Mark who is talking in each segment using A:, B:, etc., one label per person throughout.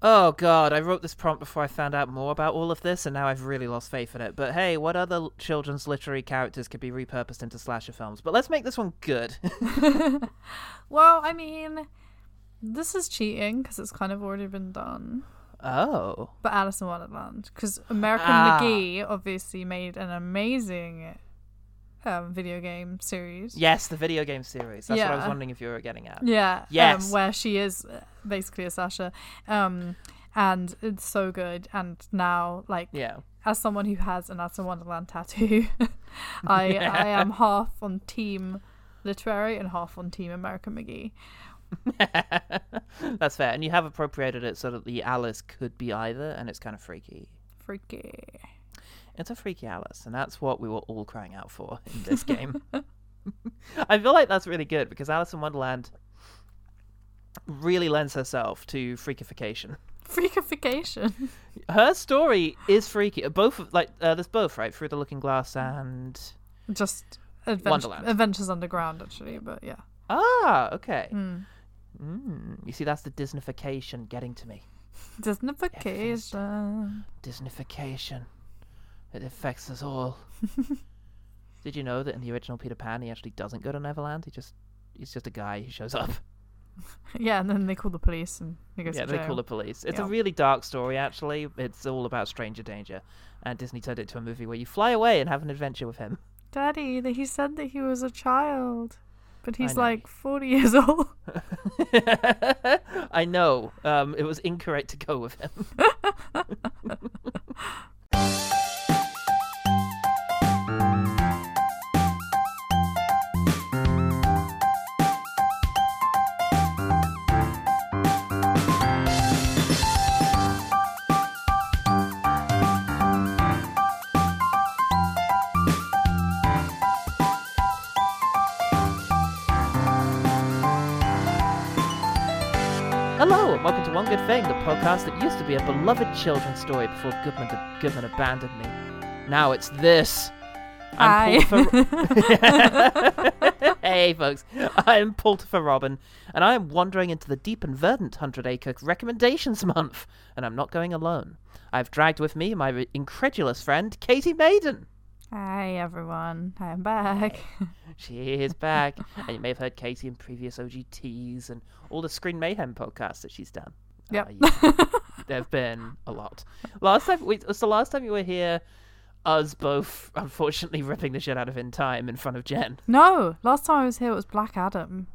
A: Oh god, I wrote this prompt before I found out more about all of this, and now I've really lost faith in it. But hey, what other children's literary characters could be repurposed into slasher films? But let's make this one good.
B: Well, I mean, this is cheating because it's kind of already been done.
A: oh.
B: But Alice in Wonderland, because American
A: Ah.
B: McGee obviously made an amazing um, video game series.
A: Yes, the video game series. That's what I was wondering if you were getting at.
B: Yeah.
A: Yes.
B: Um, where she is uh, basically a Sasha. Um, and it's so good. And now, like,
A: Yeah.
B: as someone who has an Alice in Wonderland tattoo, I I am half on team literary and half on team American McGee.
A: That's fair. And you have appropriated it so that the Alice could be either, and it's kind of freaky.
B: Freaky.
A: It's a freaky Alice, and that's what we were all crying out for in this game. I feel like that's really good because Alice in Wonderland really lends herself to freakification.
B: Freakification.
A: Her story is freaky. Both of- like uh, there's both right through the Looking Glass and
B: Just
A: Wonderland.
B: Adventures Underground, actually, but yeah.
A: ah okay.
B: Mm.
A: Mm, you see, that's the Disneyfication getting to me.
B: Disneyfication.
A: Disneyfication. It affects us all. Did you know that in the original Peter Pan, he actually doesn't go to Neverland? He just he's just a guy who shows up.
B: Yeah, and then they call the police and he goes
A: yeah,
B: to
A: they
B: jail.
A: call the police. It's a really dark story, actually. It's all about stranger danger, and Disney turned it into a movie where you fly away and have an adventure with him.
B: Daddy, he said that he was a child, but he's like 40 years old.
A: I know. Um, it was incorrect to go with him. Good Thing, the podcast that used to be a beloved children's story before Goodman, Goodman abandoned me. Now it's this. I'm Paul hey, folks. I'm Paultifer Robin, and I am wandering into the deep and verdant Hundred Acre Recommendations Month, and I'm not going alone. I've dragged with me my re- incredulous friend, Katie Maiden.
B: Hi, everyone. I'm back.
A: She is back, and you may have heard Katie in previous OGTs and all the Screen Mayhem podcasts that she's done.
B: Yep.
A: Uh, yeah, there've been a lot. Last time, we, was the last time you were here, us both unfortunately ripping the shit out of In Time in front of Jen.
B: no, last time I was here it was Black Adam.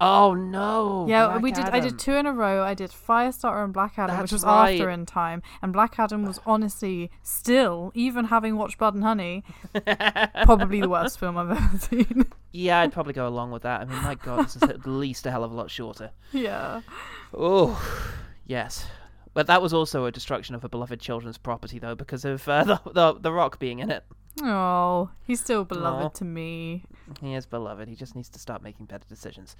A: Oh no!
B: Yeah,
A: Black
B: we did. I did two in a row. I did Firestarter and Black Adam, which
A: That's
B: was after in time. And Black Adam was honestly still, even having watched Blood and Honey, probably the worst film I've ever seen.
A: Yeah, I'd probably go along with that. I mean, my god, this is at least a hell of a lot shorter.
B: yeah.
A: Oh, yes. But that was also a destruction of a beloved children's property, though, because of uh, the, the the Rock being in it.
B: Oh, he's still beloved
A: Aw.
B: to me.
A: He is beloved. He just needs to start making better decisions.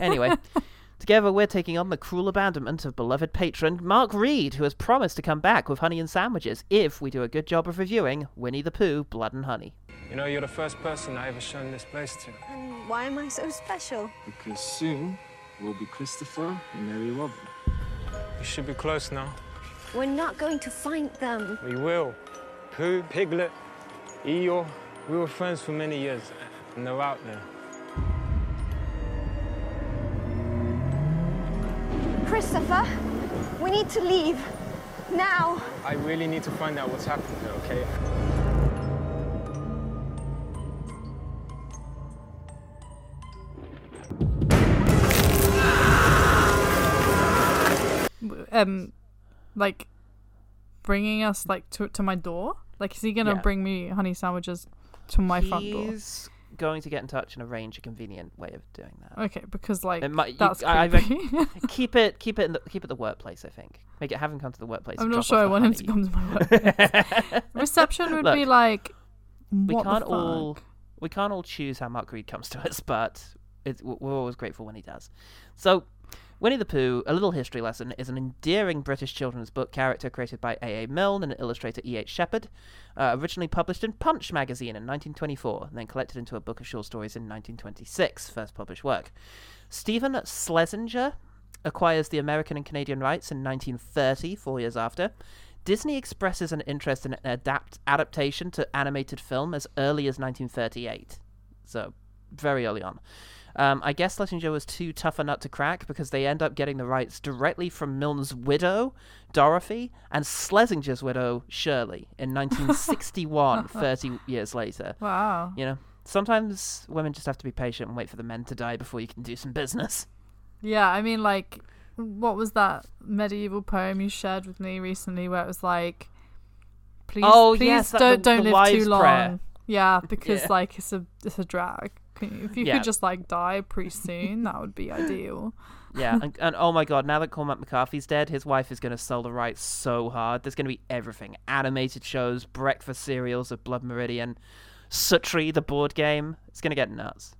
A: anyway, together we're taking on the cruel abandonment of beloved patron Mark Reed, who has promised to come back with honey and sandwiches if we do a good job of reviewing Winnie the Pooh: Blood and Honey.
C: You know, you're the first person I ever shown this place to.
D: And why am I so special?
E: Because soon we'll be Christopher and Mary Robin.
C: You should be close now.
D: We're not going to find them.
C: We will. Pooh, Piglet, Eeyore, we were friends for many years, and they're out there.
D: Christopher, we need to leave. Now.
C: I really need to find out what's happening there, okay?
B: Um, like bringing us like to to my door. Like, is he gonna
A: Yeah.
B: bring me honey sandwiches to my front door?
A: He's going to get in touch and arrange a convenient way of doing that.
B: Okay, because like
A: It might- you-
B: that's
A: I- I
B: creepy.
A: keep it, keep it, in the, keep it the workplace. I think. Make it have him come to the workplace.
B: I'm not sure I want him to come to my work. Reception would be like,
A: we can't all we can't all choose how Mark Reed comes to us, but it's, we're always grateful when he does. So, Winnie the Pooh: A Little History Lesson is an endearing British children's book character created by A. A. Milne and illustrator E. H. Shepard, uh, originally published in Punch magazine in 1924, and then collected into a book of short stories in 1926, first published work. Stephen Slesinger acquires the American and Canadian rights in 1930, four years after. Disney expresses an interest in an adapt adaptation to animated film as early as 1938, so very early on. Um, I guess Slesinger was too tough a nut to crack because they end up getting the rights directly from Milne's widow, Dorothy, and Slesinger's widow, Shirley, in 1961, 30 years later.
B: Wow.
A: You know, sometimes women just have to be patient and wait for the men to die before you can do some business.
B: Yeah, I mean, like, what was that medieval poem you shared with me recently where it was like, please,
A: Oh,
B: please
A: yes,
B: don't
A: the-
B: don't
A: the
B: live too long.
A: prayer.
B: Yeah, because
A: Yeah.
B: like it's a it's a drag. If you
A: Yeah.
B: could just like die pretty soon, that would be ideal.
A: Yeah, and, and oh my god, now that Cormac McCarthy's dead, his wife is going to sell the rights so hard. There's going to be everything animated shows, breakfast cereals of Blood Meridian, Suttree, the board game. It's going to get nuts.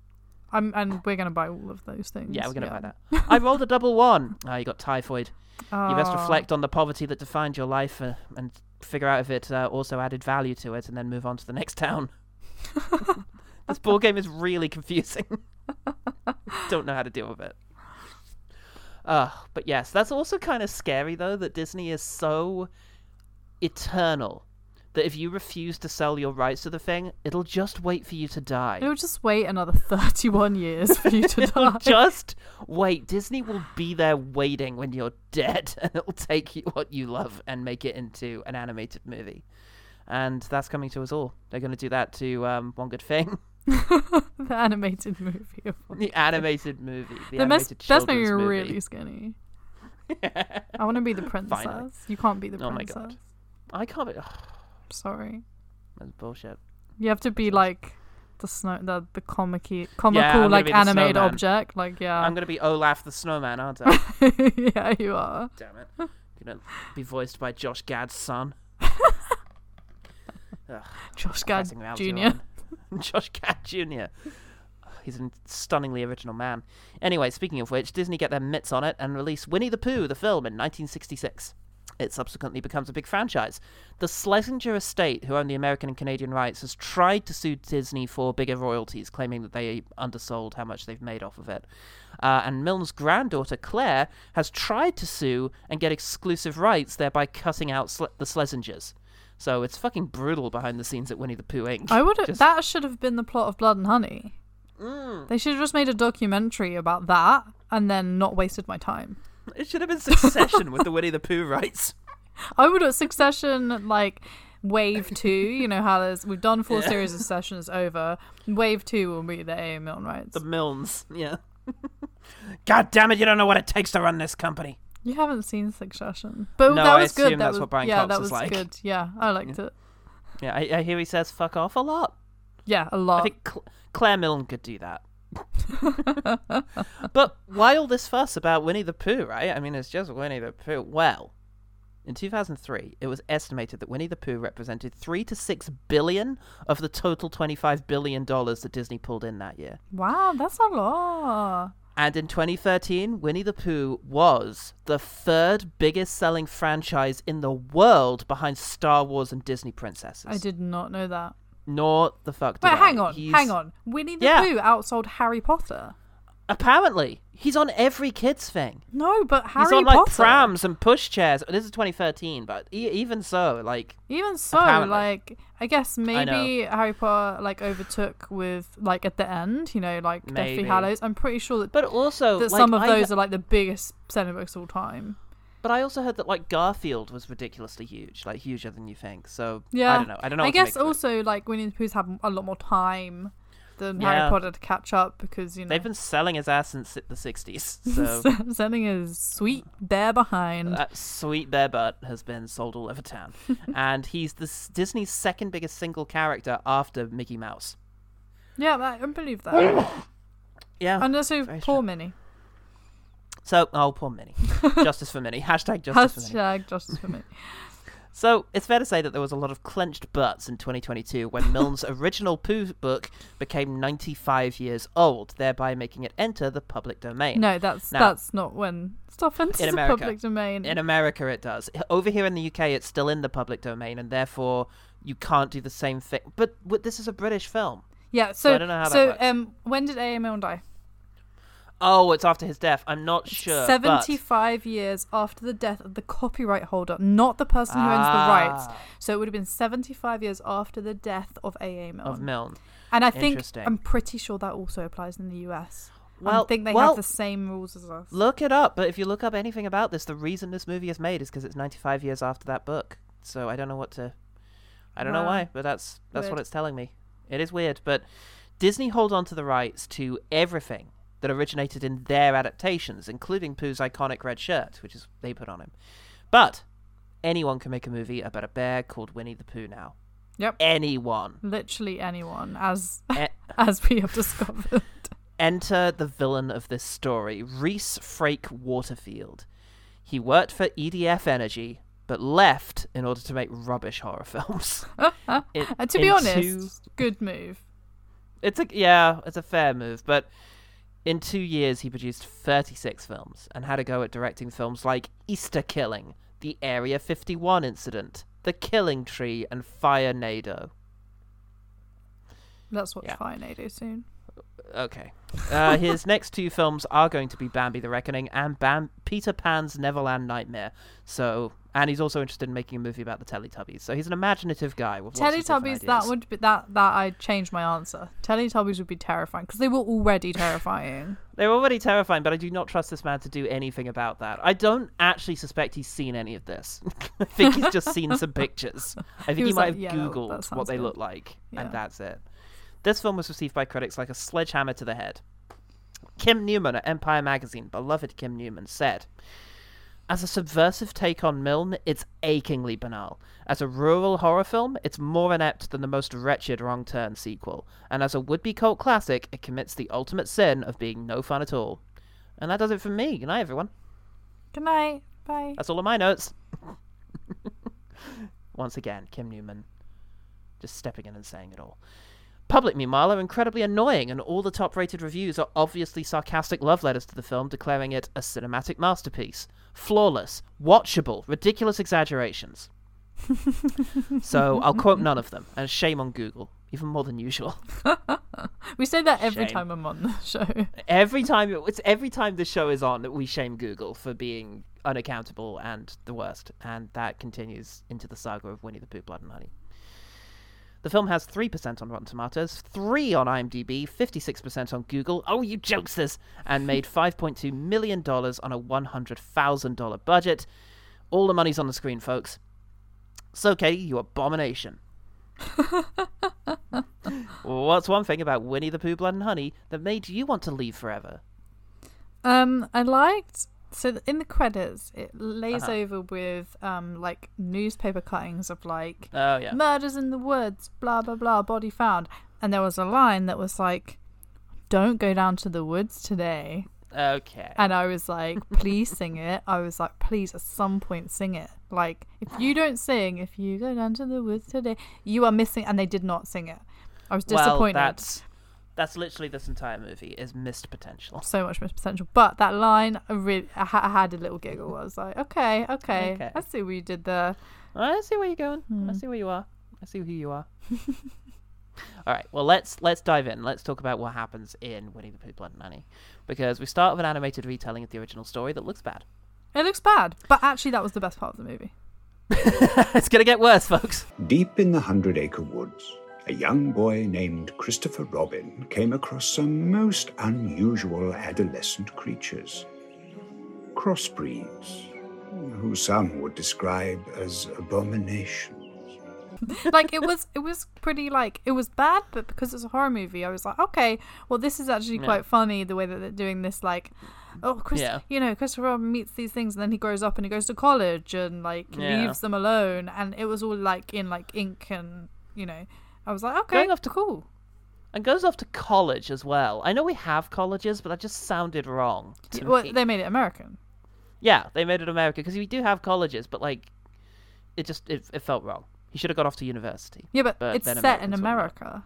B: I'm and we're gonna buy all of those things.
A: Yeah, we're going to buy that. I rolled a double one. Ah, you got typhoid. You best
B: Oh.
A: reflect on the poverty that defined your life uh, and figure out if it uh, also added value to it and then move on to the next town. this board game is really confusing. Don't know how to deal with it. Uh, but yes, that's also kind of scary though that Disney is so eternal that if you refuse to sell your rights to the thing, it'll just wait for you to die.
B: It'll just wait another 31 years for you to
A: It'll
B: die.
A: just wait. Disney will be there waiting when you're dead, and it'll take you what you love and make it into an animated movie. And that's coming to us all. They're going to do that to um, One Good Thing,
B: the animated movie. Of
A: the animated movie, the
B: must,
A: animated
B: that's making
A: movie.
B: really skinny. I want to be the princess. You can't be the
A: Oh my
B: princess.
A: God. I can't. Be,
B: Sorry.
A: that's bullshit.
B: You have to be like the snow, the the comic comical
A: I'm
B: like animated object. Like yeah,
A: I'm going to be Olaf the Snowman, aren't I?
B: yeah, you are.
A: Damn it. Going to be voiced by Josh Gad's son. Ugh.
B: Josh Gad Jr.
A: Josh Gad Jr. He's a stunningly original man. Anyway, speaking of which, Disney get their mitts on it and release Winnie the Pooh, the film, in 1966. It subsequently becomes a big franchise. The Slesinger estate, who own the American and Canadian rights, has tried to sue Disney for bigger royalties, claiming that they undersold how much they've made off of it. Uh, and Milne's granddaughter, Claire, has tried to sue and get exclusive rights, thereby cutting out Sle- the Slesingers. So it's fucking brutal behind the scenes at Winnie the Pooh Inc.
B: I would
A: Just-
B: that should have been the plot of Blood and Honey.
A: Mm.
B: They should have just made a documentary about that and then not wasted my time.
A: It should have been Succession with the Winnie the Pooh rights.
B: I would have Succession like Wave two. You know how there's we've done four
A: Yeah.
B: series of sessions over. Wave two will be the A Milne rights.
A: The Milnes, yeah. God damn it! You don't know what it takes to run this company.
B: You haven't seen Succession, but
A: No,
B: that
A: I
B: was good.
A: assume
B: That
A: that's
B: was
A: what Brian
B: yeah,
A: Cox
B: that was
A: like.
B: good. Yeah, I liked it.
A: Yeah, I, I hear he says "fuck off" a lot.
B: Yeah, a lot.
A: I think Cl- Claire Milne could do that. but why all this fuss about Winnie the Pooh, right? I mean, it's just Winnie the Pooh. Well, in 2003, it was estimated that Winnie the Pooh represented 3 to 6 billion of the total 25 billion dollars that Disney pulled in that year.
B: Wow, that's a lot.
A: And in 2013, Winnie the Pooh was the third biggest selling franchise in the world behind Star Wars and Disney Princesses.
B: I did not know that.
A: Nor the fuck did
B: Wait,
A: I.
B: hang on,
A: He's-
B: hang on. Winnie the
A: Yeah.
B: Pooh outsold Harry Potter.
A: Apparently, he's on every kids thing.
B: No, but Harry
A: he's on like
B: Potter.
A: prams and push-chairs. This is 2013, but e- even so, like
B: Even so,
A: Apparently.
B: like I guess maybe Harry Potter like overtook with like at the end, you know, like
A: Maybe.
B: Deathly Hallows. I'm pretty sure that,
A: But also,
B: that
A: like,
B: some of
A: I
B: those are like the biggest selling books of all time.
A: But I also heard that like Garfield was ridiculously huge, like huger than you think. So
B: Yeah,
A: I don't know. I don't know.
B: I
A: what to
B: guess
A: make of it.
B: also like Winnie the Pooh's have a lot more time than
A: Yeah.
B: Harry Potter to catch up because you know
A: they've been selling his ass since the 60s. So
B: sending his sweet bear behind.
A: that sweet bear butt has been sold all over town, and he's the Disney's second biggest single character after Mickey Mouse.
B: yeah, I, I believe that.
A: Yeah.
B: and also poor
A: true.
B: Minnie.
A: So, oh, poor Minnie. Justice for Minnie. Hashtag justice for Minnie.
B: Hashtag justice for Minnie.
A: So, it's fair to say that there was a lot of clenched butts in 2022 when Milne's original Pooh book became 95 years old, thereby making it enter the public domain.
B: No, that's
A: Now-
B: that's not when stuff enters
A: In
B: the public domain.
A: In America, it does. Over here in the UK, it's still in the public domain, and therefore you can't do the same thing. But w- this is a British film.
B: yeah,
A: so
B: so
A: I don't know how that
B: so
A: works.
B: um, when did A.M. Milne die?
A: Oh, it's after his death. I'm not sure. but-
B: 75 years after the death of the copyright holder, not the person who owns the rights.
A: Ah.
B: So it would have been 75 years after the death of A.A. Milne.
A: of Milne.
B: and I think, I'm pretty sure that also applies in the US.
A: Well-
B: I think they
A: well-
B: have the same rules as us.
A: Look it up, but if you look up anything about this, the reason this movie is made is because it's 95 years after that book. So I don't know what to. I don't know why, but that's that's what it's telling me. It is weird, but Disney hold on to the rights to everything that originated in their adaptations, including Pooh's iconic red shirt, which is they put on him. But anyone can make a movie about a bear called Winnie the Pooh now.
B: Yep.
A: Anyone.
B: Literally anyone, as
A: E-
B: as we have discovered.
A: Enter the villain of this story, Reese Frake Waterfield. He worked for EDF Energy, but left in order to make rubbish horror films.
B: And to be honest,
A: two-
B: good move.
A: it's a yeah, it's a fair move, but in two years he produced 36 films and had a go at directing films like Easter Killing, The Area 51 Incident, The Killing Tree, and Firenado.
B: Let's watch
A: Yeah.
B: Firenado soon.
A: Okay. Uh, his next two films are going to be Bambi the Reckoning and Bam- Peter Pan's Neverland Nightmare. So, and he's also interested in making a movie about the Teletubbies. So he's an imaginative guy with
B: Teletubbies, that would be that that I'd change my answer. Teletubbies would be terrifying because they were already terrifying.
A: they were already terrifying, but I do not trust this man to do anything about that. I don't actually suspect he's seen any of this. I think he's just seen some pictures. I think he,
B: was
A: might
B: like,
A: have
B: "Yeah,
A: Googled what they
B: good."
A: look like,
B: Yeah.
A: and that's it. This film was received by critics like a sledgehammer to the head. Kim Newman at Empire Magazine, beloved Kim Newman, said, As a subversive take on Milne, it's achingly banal. As a rural horror film, it's more inept than the most wretched Wrong Turn sequel. And as a would be cult classic, it commits the ultimate sin of being no fun at all. And that does it for me. Good night, everyone.
B: Good night. Bye.
A: That's all of my notes. Once again, Kim Newman just stepping in and saying it all. Public, meanwhile, are incredibly annoying, and all the top rated reviews are obviously sarcastic love letters to the film, declaring it a cinematic masterpiece. Flawless, watchable, ridiculous exaggerations. so I'll quote none of them, and shame on Google, even more than usual.
B: We say that every
A: Shame.
B: time I'm on the show.
A: Every time it's every time the show is on that we shame Google for being unaccountable and the worst, and that continues into the saga of Winnie the Pooh: Blood and Honey. The film has 3% on Rotten Tomatoes, 3 on IMDb, 56% on Google, oh you jokesters, and made $5.2 million on a $100,000 budget. All the money's on the screen, folks. So, Katie, you abomination. What's one thing about Winnie the Pooh: Blood and Honey that made you want to leave forever?
B: Um, I liked so in the credits it lays
A: Uh-huh.
B: over with um like newspaper cuttings of like
A: Oh yeah.
B: murders in the woods, blah blah blah, body found, and there was a line that was like, "Don't go down to the woods today."
A: Okay.
B: And I was like, please sing it. I was like, please at some point sing it. Like, if you don't sing, if you go down to the woods today, you are missing. And they did not sing it. I was disappointed.
A: Well, that's that's literally this entire movie is missed potential.
B: So much missed potential. But that line, I really, I, ha- I had a little giggle. I was like, okay, okay,
A: Okay.
B: I see what you did there.
A: I see where you're going. I
B: Hmm.
A: see where you are. I see who you are. All right. Well, let's let's dive in. Let's talk about what happens in Winnie the Pooh: Blood and Honey, because we start with an animated retelling of the original story that looks bad.
B: It looks bad, but actually, that was the best part of the movie.
A: it's gonna get worse, folks.
F: Deep in the Hundred Acre Woods, a young boy named Christopher Robin came across some most unusual adolescent creatures. Crossbreeds, who some would describe as abominations.
B: like it was it was pretty like it was bad but because it's a horror movie i was like okay well this is actually
A: Yeah.
B: quite funny the way that they're doing this like oh Chris
A: Yeah.
B: you know christopher robin meets these things and then he grows up and he goes to college and like
A: Yeah.
B: leaves them alone and it was all like in like ink and you know i was like okay
A: Going off to-
B: cool
A: And goes off to college as well. I know we have colleges, but that just sounded wrong. To
B: well
A: me.
B: they made it american
A: Yeah, they made it America because we do have colleges, but like, it just it, it felt wrong. He should have gone off to university.
B: yeah but,
A: But
B: it's
A: then
B: set in
A: Americans wouldn't
B: america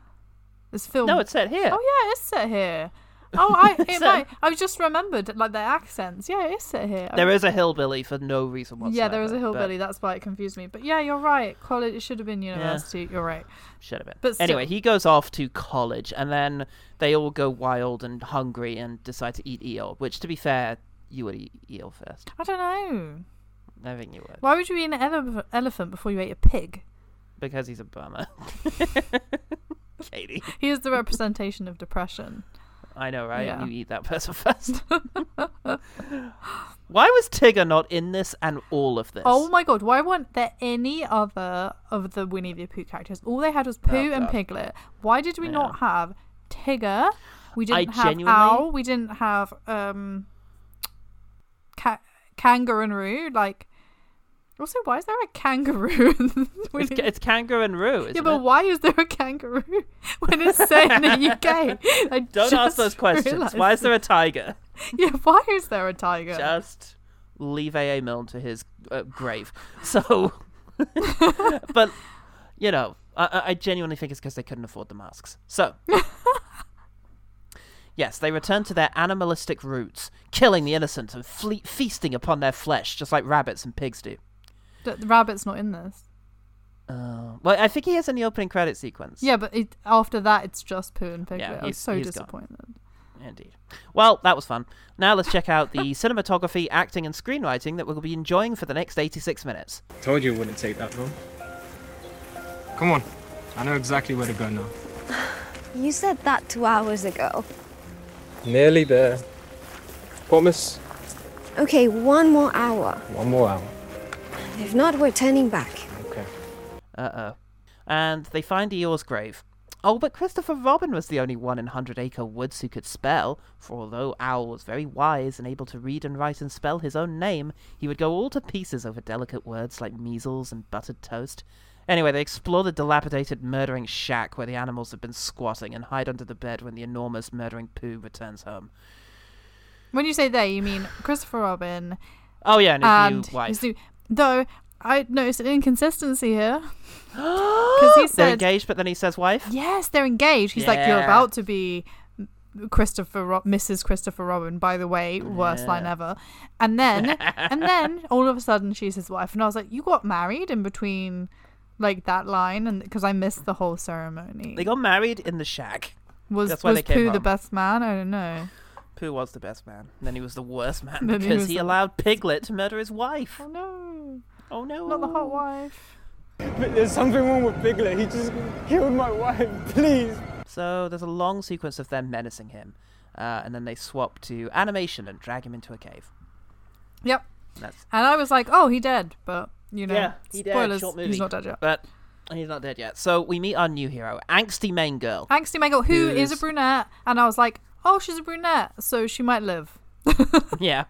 B: this film
A: No, it's set here.
B: oh yeah it's set here Oh, I it
A: So-
B: might. I just remembered like their accents. Yeah, it is set here.
A: There is a hillbilly for no reason whatsoever.
B: yeah, there is a
A: but
B: hillbilly. That's why it confused me. But yeah, you're right. College. It should have been university. You're right.
A: Should have been.
B: But still-
A: anyway, he goes off to college, and then they all go wild and hungry and decide to eat Eeyore. Which, to be fair, you would eat Eeyore first.
B: I don't know.
A: I think you would,
B: Why would you eat an ele- elephant before you ate a pig?
A: because he's a bummer. Katie,
B: He is the representation of depression.
A: I know, right?
B: Yeah.
A: You eat that person first. Why was Tigger not in this and all of this?
B: Oh my god, why weren't there any other of the Winnie the Pooh characters? All they had was Pooh and
A: God.
B: Piglet. Why did we
A: Yeah.
B: not have Tigger? We didn't have
A: genuinely-
B: Owl. We didn't have um ca- Kangaroo. Like, also, why is there a kangaroo?
A: It's, it's kangaroo and Roo, isn't
B: yeah, but
A: it?
B: why is there a kangaroo when it's set in the UK? I
A: Don't ask those questions. Why is there a tiger?
B: Yeah, why is there a tiger?
A: Just leave A.A. Milne to his uh, grave. So, but, you know, I- I, I genuinely think it's because they couldn't afford the masks. So, yes, they return to their animalistic roots, killing the innocent and fle- feasting upon their flesh, just like rabbits and pigs do.
B: The, the rabbit's not in this.
A: Uh, well, I think he is in the opening credit sequence.
B: Yeah, but it, after that, it's just Pooh and Piglet.
A: Yeah,
B: I was so
A: he's gone.
B: disappointed.
A: Indeed. Well, that was fun. Now let's check out the cinematography, acting, and screenwriting that we'll be enjoying for the next 86 minutes.
C: Told you it wouldn't take that long. Come on. I know exactly where to go now.
D: You said that two hours ago.
C: Nearly there. Promise.
D: Okay, one more hour.
C: One more hour.
D: If not, we're turning back.
C: Okay.
A: Uh oh. And they find Eeyore's grave. Oh, but Christopher Robin was the only one in Hundred Acre Woods who could spell, for although Owl was very wise and able to read and write and spell his own name, he would go all to pieces over delicate words like measles and buttered toast. Anyway, they explore the dilapidated murdering shack where the animals have been squatting and hide under the bed when the enormous murdering Pooh returns home.
B: When you say they, you mean Christopher Robin
A: Oh yeah, and his
B: and
A: new wife.
B: his new. Though I noticed an inconsistency here.
A: Because
B: he
A: They're engaged, but then he says wife.
B: Yes, they're engaged. He's like, you're
A: Yeah.
B: about to be Christopher, Ro- Mrs. Christopher Robin. By the way, worst line ever. And then, and then, all of a sudden, she's his wife. And I was like, you got married in between, like that line, and because I missed the whole ceremony.
A: They got married in the shack.
B: was
A: that's
B: was
A: they came
B: Pooh the best man? I don't know.
A: Pooh was the best man. Then he was the worst man
B: Then he
A: because
B: was
A: he
B: the-
A: allowed Piglet to murder his wife.
B: Oh no,
A: Oh no!
B: not the hot wife.
C: But there's something wrong with Piglet. He just killed my wife. Please.
A: So there's a long sequence of them menacing him, uh, and then they swap to animation and drag him into a cave.
B: Yep.
A: That's
B: And I was like, oh, he dead, but you know,
A: Yeah, he dead,
B: spoilers,
A: short movie.
B: he's not dead yet.
A: but he's not dead yet. So we meet our new hero, angsty main girl.
B: Angsty Mango, who is a
A: Who's-
B: brunette, and I was like, oh, she's a brunette, so she might live.
A: yeah,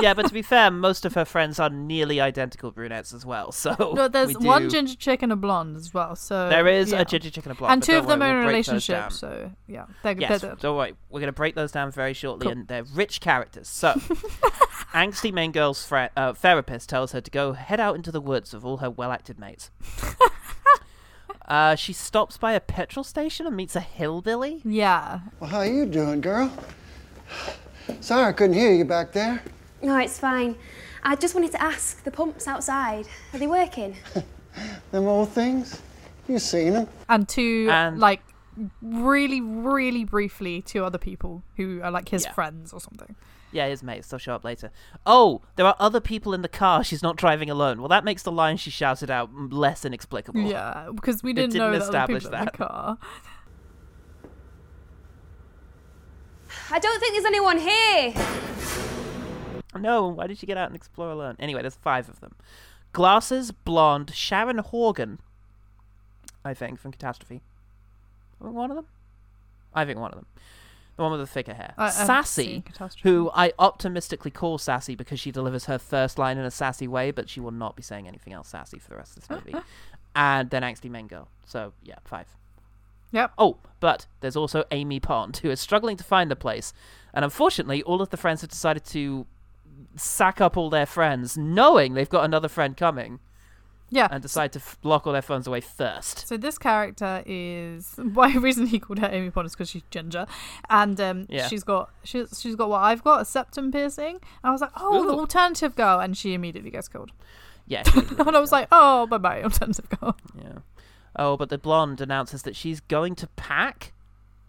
A: yeah. But to be fair, most of her friends are nearly identical brunettes as well. So
B: No, there's
A: we
B: one ginger chick and a blonde as well. So
A: There is
B: yeah.
A: a ginger chicken and a blonde,
B: and two of them
A: worry,
B: are in a
A: we'll break those
B: relationship. So yeah, they're,
A: Yes,
B: they're
A: don't worry. We're going to break those down very shortly,
B: Cool.
A: and they're rich characters. So, angsty main girl's fre- uh, therapist tells her to go head out into the woods with all her well-acted mates. Uh, she stops by a petrol station and meets a hillbilly.
B: yeah.
G: Well, how you doing, girl? Sorry I couldn't hear you back there.
H: No, it's fine. I just wanted to ask, the pumps outside, are they working?
G: Them old things? You seen them?
B: And two
A: And-
B: like really, really briefly, two other people who are like his
A: Yeah.
B: friends or something.
A: Yeah, his mates. They'll show up later. Oh, there are other people in the car. She's not driving alone. Well, that makes the line she shouted out less inexplicable.
B: Yeah, because we
A: They
B: didn't, know
A: didn't
B: that other
A: establish
B: people in the
A: that.
B: car.
H: I don't think there's anyone here.
A: No, why did she get out and explore alone? Anyway, there's five of them. Glasses, blonde, Sharon Horgan, I think, from Catastrophe. One of them? I think one of them. The one with the thicker hair.
B: I-
A: Sassy, who I optimistically call Sassy because she delivers her first line in a sassy way, but she will not be saying anything else sassy for the rest of this movie. and then Angsty Main Girl. So, yeah, five.
B: Yep.
A: Oh, but there's also Amy Pond, who is struggling to find a place. And unfortunately, all of the friends have decided to sack up all their friends, knowing they've got another friend coming.
B: Yeah.
A: and decide to f- lock all their phones away first.
B: So this character is why reason he called her Amy Pond is because she's ginger, and um,
A: Yeah.
B: she's got she's she's got what I've got a septum piercing. And I was like, oh, the alternative girl, and she immediately gets killed.
A: Yeah, she
B: and I was
A: goes
B: like, oh, bye bye, alternative girl.
A: Yeah. Oh, but the blonde announces that she's going to pack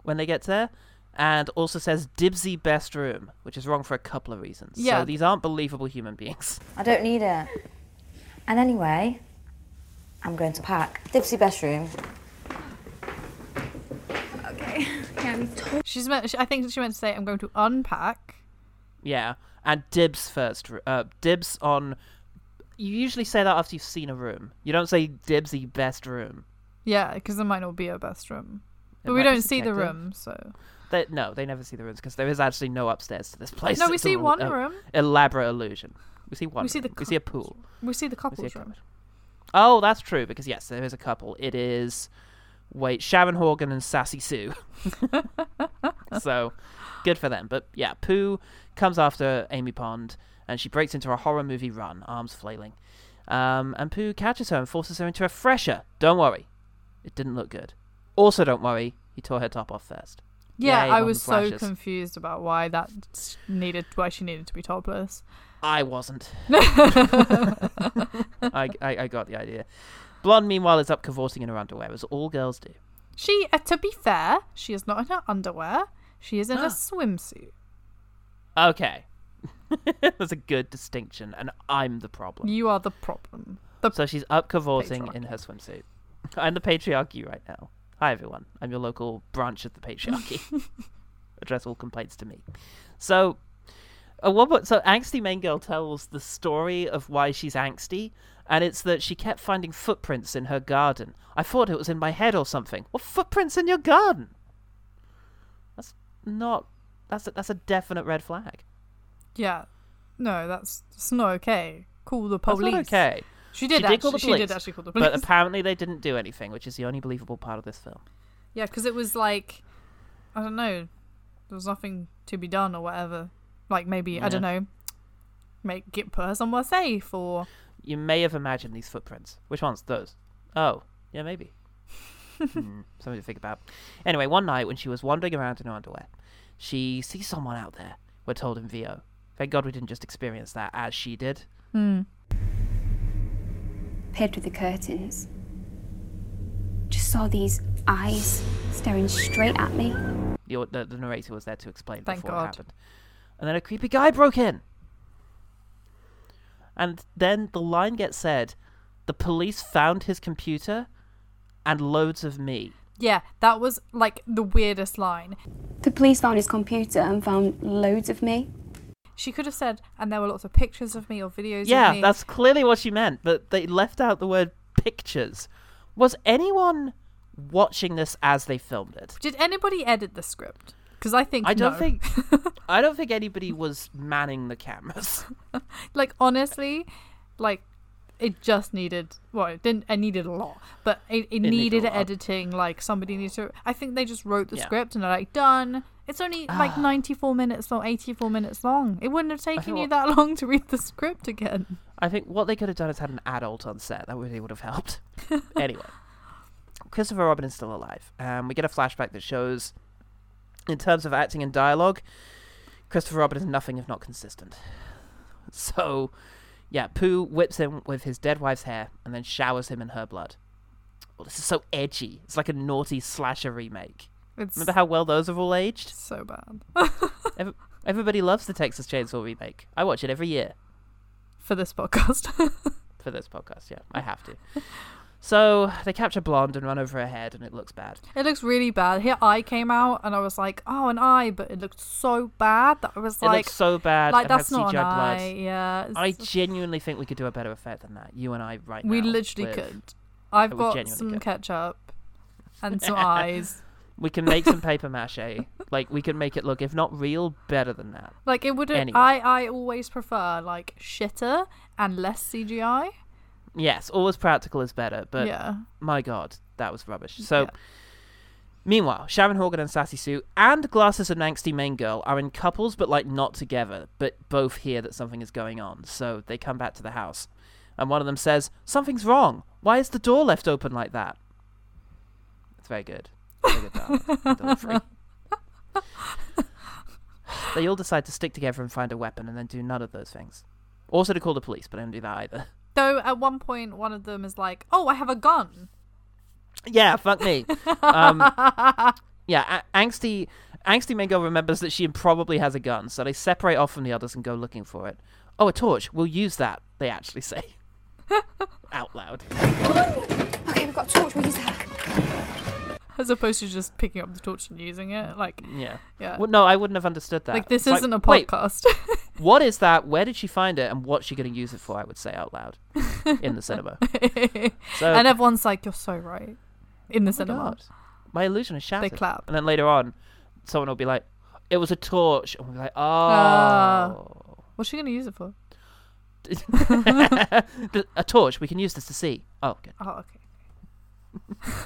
A: when they get there, and also says Dibsy best room, which is wrong for a couple of reasons.
B: Yeah.
A: So these aren't believable human beings.
I: I don't need it. And anyway, I'm going to pack. Dipsy best room.
H: Okay. Yeah, I'm told.
B: She's meant. I think she meant to say, I'm going to unpack.
A: Yeah. And dibs first. r- Uh, dibs on. You usually say that after you've seen a room. You don't say Dibsy best room.
B: Yeah, because there might not be a best room,
A: It
B: but we don't see the
A: subjective.
B: room, so
A: They, no, they never see the rooms because there is actually no upstairs to this place.
B: No, we
A: It's
B: see
A: a-
B: one
A: a
B: room.
A: Elaborate illusion. We see one.
B: We see the
A: room. we see a pool.
B: we see the
A: We see a
B: couple's room.
A: cupboard. Oh, that's true because yes, there is a couple. It is wait Sharon Horgan and Sassy Sue. so good for them. But yeah, Pooh comes after Amy Pond and she breaks into a horror movie run, arms flailing. Um, and Pooh catches her and forces her into a fresher. Don't worry, it didn't look good. Also, don't worry, he tore her top off first.
B: Yeah,
A: Yay,
B: I was so confused about why that needed why she needed to be topless.
A: I wasn't. I, I I got the idea. Blonde, meanwhile, is up cavorting in her underwear, as all girls do.
B: She, uh, to be fair, she is not in her underwear. She is in a swimsuit.
A: Okay. That's a good distinction, and I'm the problem.
B: You are the problem. The
A: So she's up cavorting in her swimsuit. I'm the patriarchy right now. Hi, everyone. I'm your local branch of the patriarchy. Address all complaints to me. So, uh, what, so angsty main girl tells the story of why she's angsty, and it's that she kept finding footprints in her garden. I thought it was in my head or something. What footprints in your garden? That's not. That's a, that's a definite red flag.
B: yeah, no, that's it's not okay. Call the
A: That's
B: police.
A: not okay.
B: She did.
A: She
B: actually,
A: did call the
B: She did actually call the police.
A: But apparently they didn't do anything, which is the only believable part of this film.
B: yeah, because it was like, I don't know, there was nothing to be done or whatever. Like maybe I don't know, make get put her somewhere safe or
A: You may have imagined these footprints. Which ones? Those? Oh, yeah, maybe. hmm, something to think about. Anyway, one night when she was wandering around in her underwear, she sees someone out there. We're told in VO. Thank God we didn't just experience that as she did.
B: Hmm.
H: Peered through the curtains. Just saw these eyes staring straight at me.
A: The, the, the narrator was there to explain
B: Thank
A: before
B: God.
A: it happened. And then a creepy guy broke in. And then the line gets said, the police found his computer and loads of me.
B: yeah, that was like the weirdest line.
H: The police found his computer and found loads of me.
B: She could have said, and there were lots of pictures of me or videos
A: Yeah,
B: of me.
A: that's clearly what she meant, but they left out the word pictures. Was anyone watching this as they filmed it?
B: Did anybody edit the script? Because I think
A: I don't
B: no.
A: think I don't think anybody was manning the cameras.
B: like honestly, like it just needed well, it didn't. It needed a lot, but it, it,
A: needed
B: needed editing. Like somebody needs to. I think they just wrote the
A: Yeah.
B: script and they're like done. It's only like ninety four minutes long, eighty four minutes long. It wouldn't have taken you
A: what-
B: that long to read the script again.
A: I think what they could have done is had an adult on set. That really would have helped. anyway, Christopher Robin is still alive. Um, we get a flashback that shows, in terms of acting and dialogue, Christopher Robin is nothing if not consistent. So, yeah, Pooh whips him with his dead wife's hair and then showers him in her blood. Well, this is so edgy. It's like a naughty slasher remake.
B: It's
A: Remember how well those have all aged?
B: so bad
A: Ev- Everybody loves the Texas Chainsaw remake. I watch it every year.
B: for this podcast.
A: for this podcast. Yeah, I have to. So they capture Blonde and run over her head, and it looks bad.
B: it looks really bad. Her eye came out, and I was like, "Oh, an eye!" But it looked so bad that I was
A: it
B: like,
A: looks so bad.
B: like that's not
A: CGI
B: an
A: blood.
B: eye. Yeah,
A: I genuinely think we could do a better effect than that. You and I, right
B: we
A: now.
B: We literally
A: with-
B: could. I've got some
A: could.
B: ketchup and some eyes.
A: We can make some paper mache. Like we can make it look, if not real, better than that.
B: Like it would.
A: Anyway.
B: I I always prefer like shitter and less CGI.
A: Yes, always practical is better. But
B: yeah.
A: my god, that was rubbish. So. Meanwhile, Sharon Horgan and Sassy Sue and Glasses and Angsty Main Girl are in couples, but like not together, but both hear that something is going on. So they come back to the house. and one of them says, "Something's wrong. Why is the door left open like that?" It's very good. Very good delivery. they all decide to stick together and find a weapon, and then do none of those things. Also, to call the police, but they don't do that either.
B: Though at one point, one of them is like, "Oh, I have a gun."
A: Yeah, fuck me. Um, yeah, a- angsty, angsty Mingo remembers that she probably has a gun, so they separate off from the others and go looking for it. Oh, a torch. We'll use that. They actually say out loud.
D: Okay, we've got a torch. We'll use that.
B: As opposed to just picking up the torch and using it, like
A: Yeah.
B: yeah,
A: Well, no, I wouldn't have understood that.
B: like this
A: It's
B: isn't a
A: wait,
B: podcast.
A: what is that? Where did she find it? And what's she going to use it for? I would say out loud in the cinema. So
B: and everyone's like, "You're so right." In the
A: Oh my
B: cinema,
A: God. My illusion is shattered.
B: They clap.
A: And then later on, someone will be like, "It was a torch," and we'll be like,
B: Ah.
A: "Oh."
B: what's she gonna use it for?
A: a torch. We can use this to see. Oh, good.
B: Oh,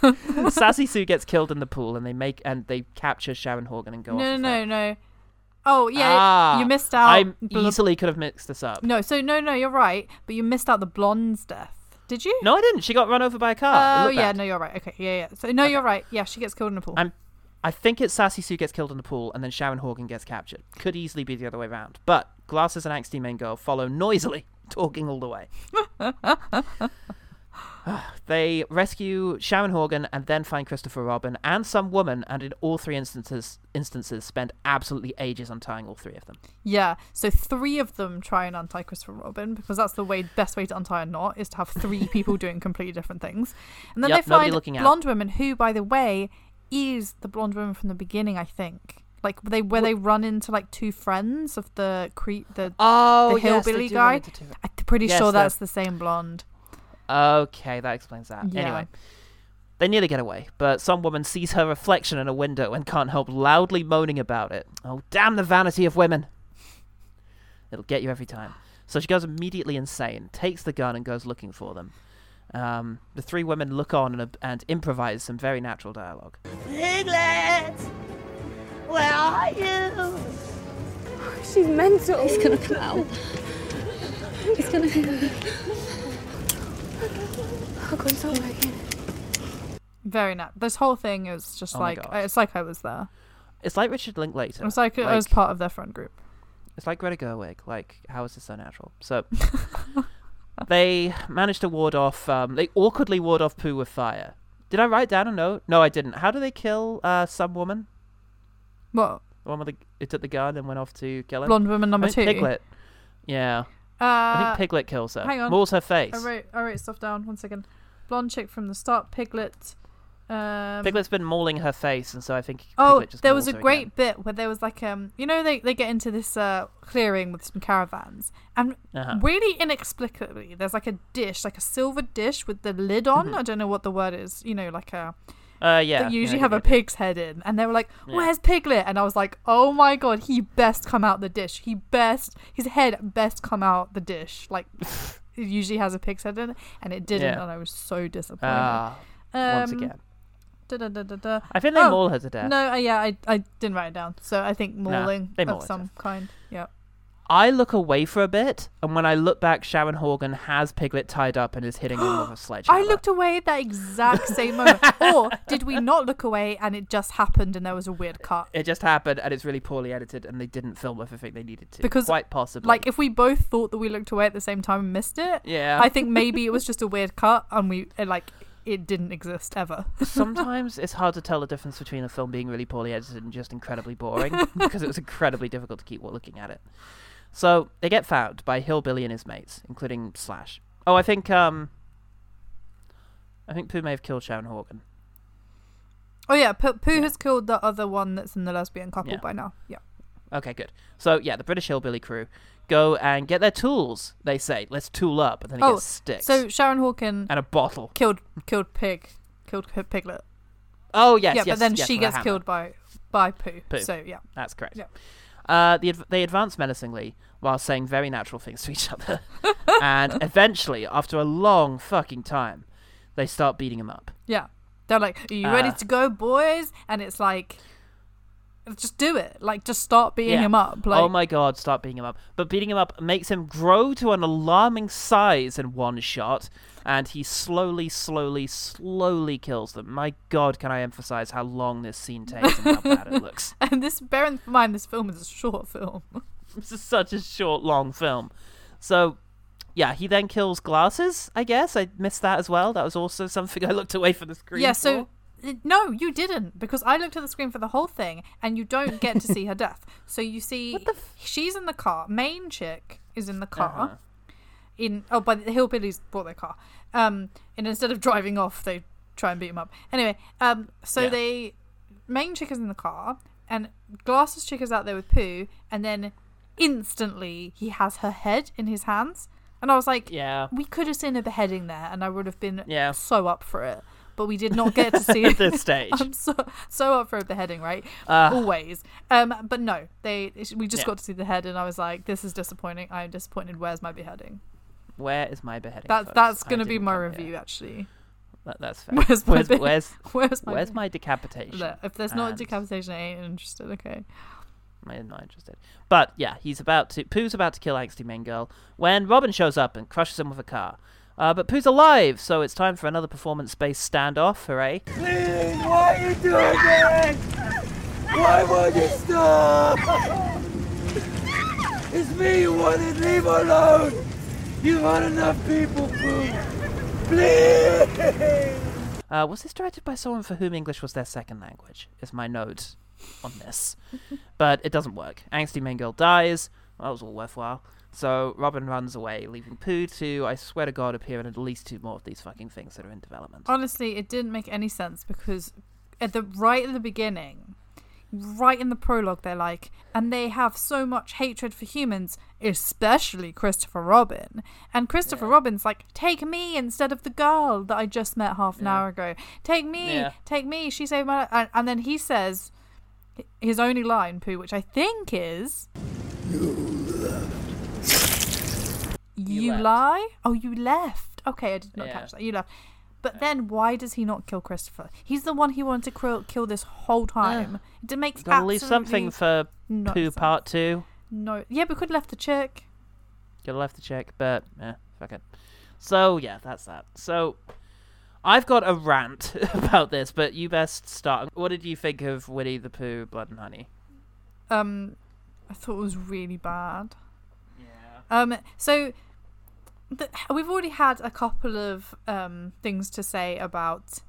B: okay.
A: Sassy Sue gets killed in the pool, and they make and they capture Sharon Horgan and go
B: No,
A: off.
B: no, no, no. Oh, yeah,
A: Ah,
B: you missed out.
A: I
B: bl-
A: easily could have mixed this up.
B: No, so no, no, you're right, but you missed out the blonde's death. Did you?
A: No, I didn't. She got run over by a car.
B: Oh, yeah,
A: bad.
B: no, you're right. Okay, yeah, yeah. So no, you're right. Yeah, she gets killed in the pool.
A: I'm. I think it's Sassy Sue gets killed in the pool, and then Sharon Horgan gets captured. Could easily be the other way around. But Glasses and Angsty Main Girl follow noisily, talking all the way. they rescue Sharon Horgan and then find Christopher Robin and some woman, and in all three instances, instances spend absolutely ages untying all three of them.
B: Yeah, so three of them try and untie Christopher Robin because that's the way best way to untie a knot is to have three people doing completely different things. And then
A: Yep,
B: they find
A: looking out.
B: blonde woman who, by the way, is the blonde woman from the beginning. I think, like they where they run into like two friends of the cre- the
A: Oh,
B: the hillbilly
A: run
B: guy. I'm pretty
A: Yes,
B: sure that's the same blonde.
A: Okay, that explains that.
B: Yeah.
A: Anyway, they nearly get away, but some woman sees her reflection in a window and can't help loudly moaning about it. Oh, damn the vanity of women! It'll get you every time. So she goes immediately insane, takes the gun, and goes looking for them. Um, the three women look on and, and improvise some very natural dialogue.
J: Piglet! Where are you?
D: She's mental.
H: He's gonna come out. He's gonna come
D: Oh god, it's all.
B: Very nat. This whole thing is just
A: Oh my
B: like
A: God.
B: it's like I was there.
A: It's like Richard Linklater.
B: It's was like, I was part of their friend group.
A: It's like Greta Gerwig. Like, how is this so natural? So, they managed to ward off. Um, they awkwardly ward off Pooh with fire. Did I write down a note? No, I didn't. How do they kill uh, some woman?
B: What?
A: The one with the it took the gun and went off to kill him.
B: Blonde woman number
A: I think
B: two?
A: Piglet. Yeah.
B: Uh,
A: I think Piglet kills her.
B: Hang on.
A: Mauls her face.
B: I wrote I wrote stuff down. One second. Blonde chick from the start. Piglet. Um,
A: Piglet's been mauling her face, and so I think
B: Oh,
A: just
B: there was a great bit where there was like um, you know, they they get into this uh clearing with some caravans, and
A: Uh-huh.
B: really inexplicably, there's like a dish, like a silver dish with the lid on. I don't know what the word is. You know, like a
A: Uh, yeah.
B: that usually
A: I
B: have a pig's head in, and they were like,
A: Yeah.
B: "Where's Piglet?" And I was like, "Oh my god, he best come out the dish. He best his head best come out the dish. Like it usually has a pig's head in it, and it didn't,
A: Yeah.
B: and I was so disappointed."
A: Once
B: Um,
A: again.
B: Da, da, da.
A: I think they
B: Oh,
A: maul her to death.
B: No, uh, yeah, I I didn't write it down, so I think mauling
A: maul
B: of some kind. Yeah.
A: I look away for a bit, and when I look back, Sharon Horgan has Piglet tied up and is hitting him with a sledgehammer.
B: I looked away at that exact same moment. or did we not look away and it just happened and there was a weird cut?
A: It just happened, and it's really poorly edited, and they didn't film everything they needed to.
B: Because
A: quite possibly,
B: Like if we both thought that we looked away at the same time and missed it,
A: Yeah.
B: I think maybe it was just a weird cut and we it, like it didn't exist ever.
A: sometimes it's hard to tell the difference between a film being really poorly edited and just incredibly boring because it was incredibly difficult to keep looking at it. So they get found by Hillbilly and his mates, including Slash. Oh, I think um, I think Pooh may have killed Sharon Horgan.
B: Oh yeah, Pooh Pooh has killed the other one that's in the lesbian couple
A: Yeah.
B: by now. Yeah.
A: Okay, good. So yeah, the British Hillbilly crew go and get their tools. They say, "Let's tool up," and then it
B: Oh,
A: gets sticks
B: so Sharon Horgan
A: and a bottle.
B: killed killed Pig, killed Piglet.
A: Oh yes,
B: yeah,
A: yes,
B: but then
A: yes,
B: she gets
A: hammer.
B: killed by by Pooh.
A: Pooh.
B: So yeah.
A: That's correct.
B: Yeah.
A: Uh, the, adv- they advance menacingly while saying very natural things to each other. and eventually, after a long fucking time, they start beating him up.
B: Yeah. They're like, Are you ready
A: Uh,
B: to go, boys? And it's like just do it. Like, just start beating
A: Yeah.
B: him up. Like,
A: oh my god, start beating him up. But beating him up makes him grow to an alarming size in one shot, and he slowly, slowly, slowly kills them. My god, can I emphasize how long this scene takes and how bad it looks.
B: And this, bear in mind, this film is a short film.
A: This is such a short, long film. So, yeah, he then kills glasses, I guess. I missed that as well. That was also something I looked away from the screen.
B: yeah, so uh, no, you didn't because I looked at the screen for the whole thing, and you don't get to see her death. So you see, she's in the car. Main chick is in the car.
A: Uh-huh.
B: In oh, but the hillbillies bought their car. Um, and instead of driving off, they try and beat him up. Anyway, um, so
A: Yeah.
B: they main chick is in the car, and glasses chick is out there with Pooh, and then instantly he has her head in his hands, and I was like,
A: Yeah.
B: we could have seen a beheading there, and I would have been
A: Yeah.
B: so up for it. But we did not get to see
A: At this stage.
B: I'm so so up for a beheading, right?
A: Ah.
B: Always. Um, but no, they we just
A: Yeah.
B: got to see the head, and I was like, this is disappointing. I'm disappointed. Where's my beheading?
A: Where is my beheading?
B: That's
A: folks?
B: that's gonna be my review, actually.
A: That, that's fair.
B: Where's my
A: where's, where's,
B: where's my
A: where's my decapitation?
B: Look, if there's not a decapitation, I ain't interested. Okay.
A: I'm not interested. But yeah, he's about to. Pooh's about to kill angsty main girl when Robin shows up and crushes him with a car. Uh, but Pooh's alive, so it's time for another performance-based standoff. Hooray!
J: Please, why are you doing that? Why won't you stop? It's me you wanted, leave alone. You've had enough people, Pooh. Please.
A: Uh, was this directed by someone for whom English was their second language? Is my note on this, but it doesn't work. Angsty main girl dies. That was all worthwhile. So Robin runs away, leaving Pooh to, I swear to God, appear in at least two more of these fucking things that are in development.
B: Honestly, it didn't make any sense because at the right at the beginning, right in the prologue, they're like, and they have so much hatred for humans, especially Christopher Robin. And Christopher Robin's like, take me instead of the girl that I just met half an hour ago. Take me,
A: Yeah.
B: take me. She saved my life. And, and then he says his only line, Pooh, which I think is. You,
A: left.
B: lie? Oh, you left. Okay, I did not
A: Yeah.
B: catch that. You left. But then why does he not kill Christopher? He's the one he wanted to kill, kill this whole time. It didn't make
A: Gotta leave something for
B: no
A: Pooh. Part Two.
B: No. Yeah, we could have left the chick.
A: Could have left the check, but eh, fuck it. So yeah, that's that. So I've got a rant about this, but you best start. What did you think of Winnie the Pooh, Blood and Honey?
B: Um, I thought it was really bad. Yeah. Um. So. The, we've already had a couple of um, things to say about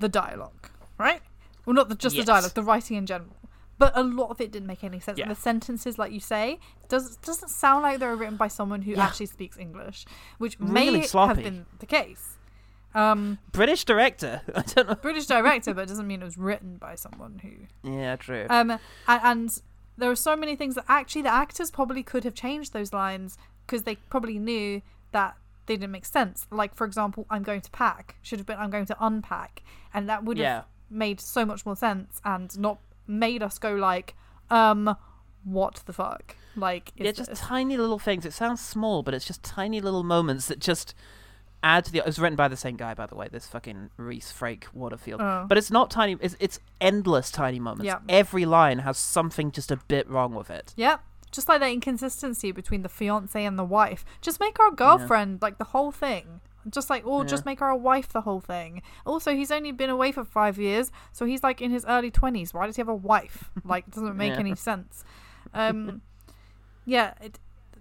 B: the dialogue, right? Well, not the, just
A: Yes.
B: the dialogue, the writing in general. But a lot of it didn't make any sense.
A: Yeah.
B: The sentences, like you say, does doesn't sound like they were written by someone who
A: Yeah.
B: actually speaks English, which
A: Really
B: may have
A: sloppy.
B: been the case. Um,
A: British director. I don't know.
B: British director, but it doesn't mean it was written by someone who
A: Yeah, true.
B: um, and, and there are so many things that actually the actors probably could have changed those lines because they probably knew that they didn't make sense. Like, for example, I'm going to pack should have been I'm going to unpack, and that would have
A: Yeah.
B: made so much more sense and not made us go like, um, what the fuck? Like,
A: yeah, just
B: this?
A: tiny little things. It sounds small, but it's just tiny little moments that just add to the. It was written by the same guy, by the way. This fucking Rhys Frake-Waterfield.
B: Oh.
A: But it's not tiny. It's it's endless tiny moments.
B: Yeah.
A: Every line has something just a bit wrong with it.
B: Yep. Just like that inconsistency between the fiance and the wife. Just make her a girlfriend, like the whole thing. Just like, or just make her a wife the whole thing. Also, he's only been away for five years, so he's like in his early 20s. Why does he have a wife? Like, it doesn't make
A: Yeah.
B: any sense. Um, yeah, it,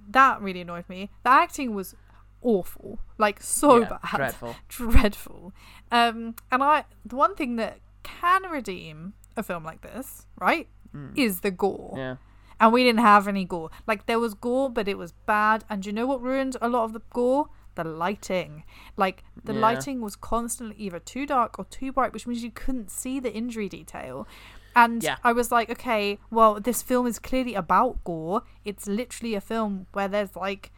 B: that really annoyed me. The acting was awful. Like, so
A: Yeah,
B: bad.
A: dreadful.
B: Dreadful. Um, and I, the one thing that can redeem a film like this, right, is the gore
A: Yeah.
B: And we didn't have any gore. Like there was gore, but it was bad. And you know what ruined a lot of the gore? The lighting. Like the
A: Yeah.
B: lighting was constantly either too dark or too bright, which means you couldn't see the injury detail. And
A: Yeah.
B: I was like, okay, well, this film is clearly about gore. It's literally a film where there's like,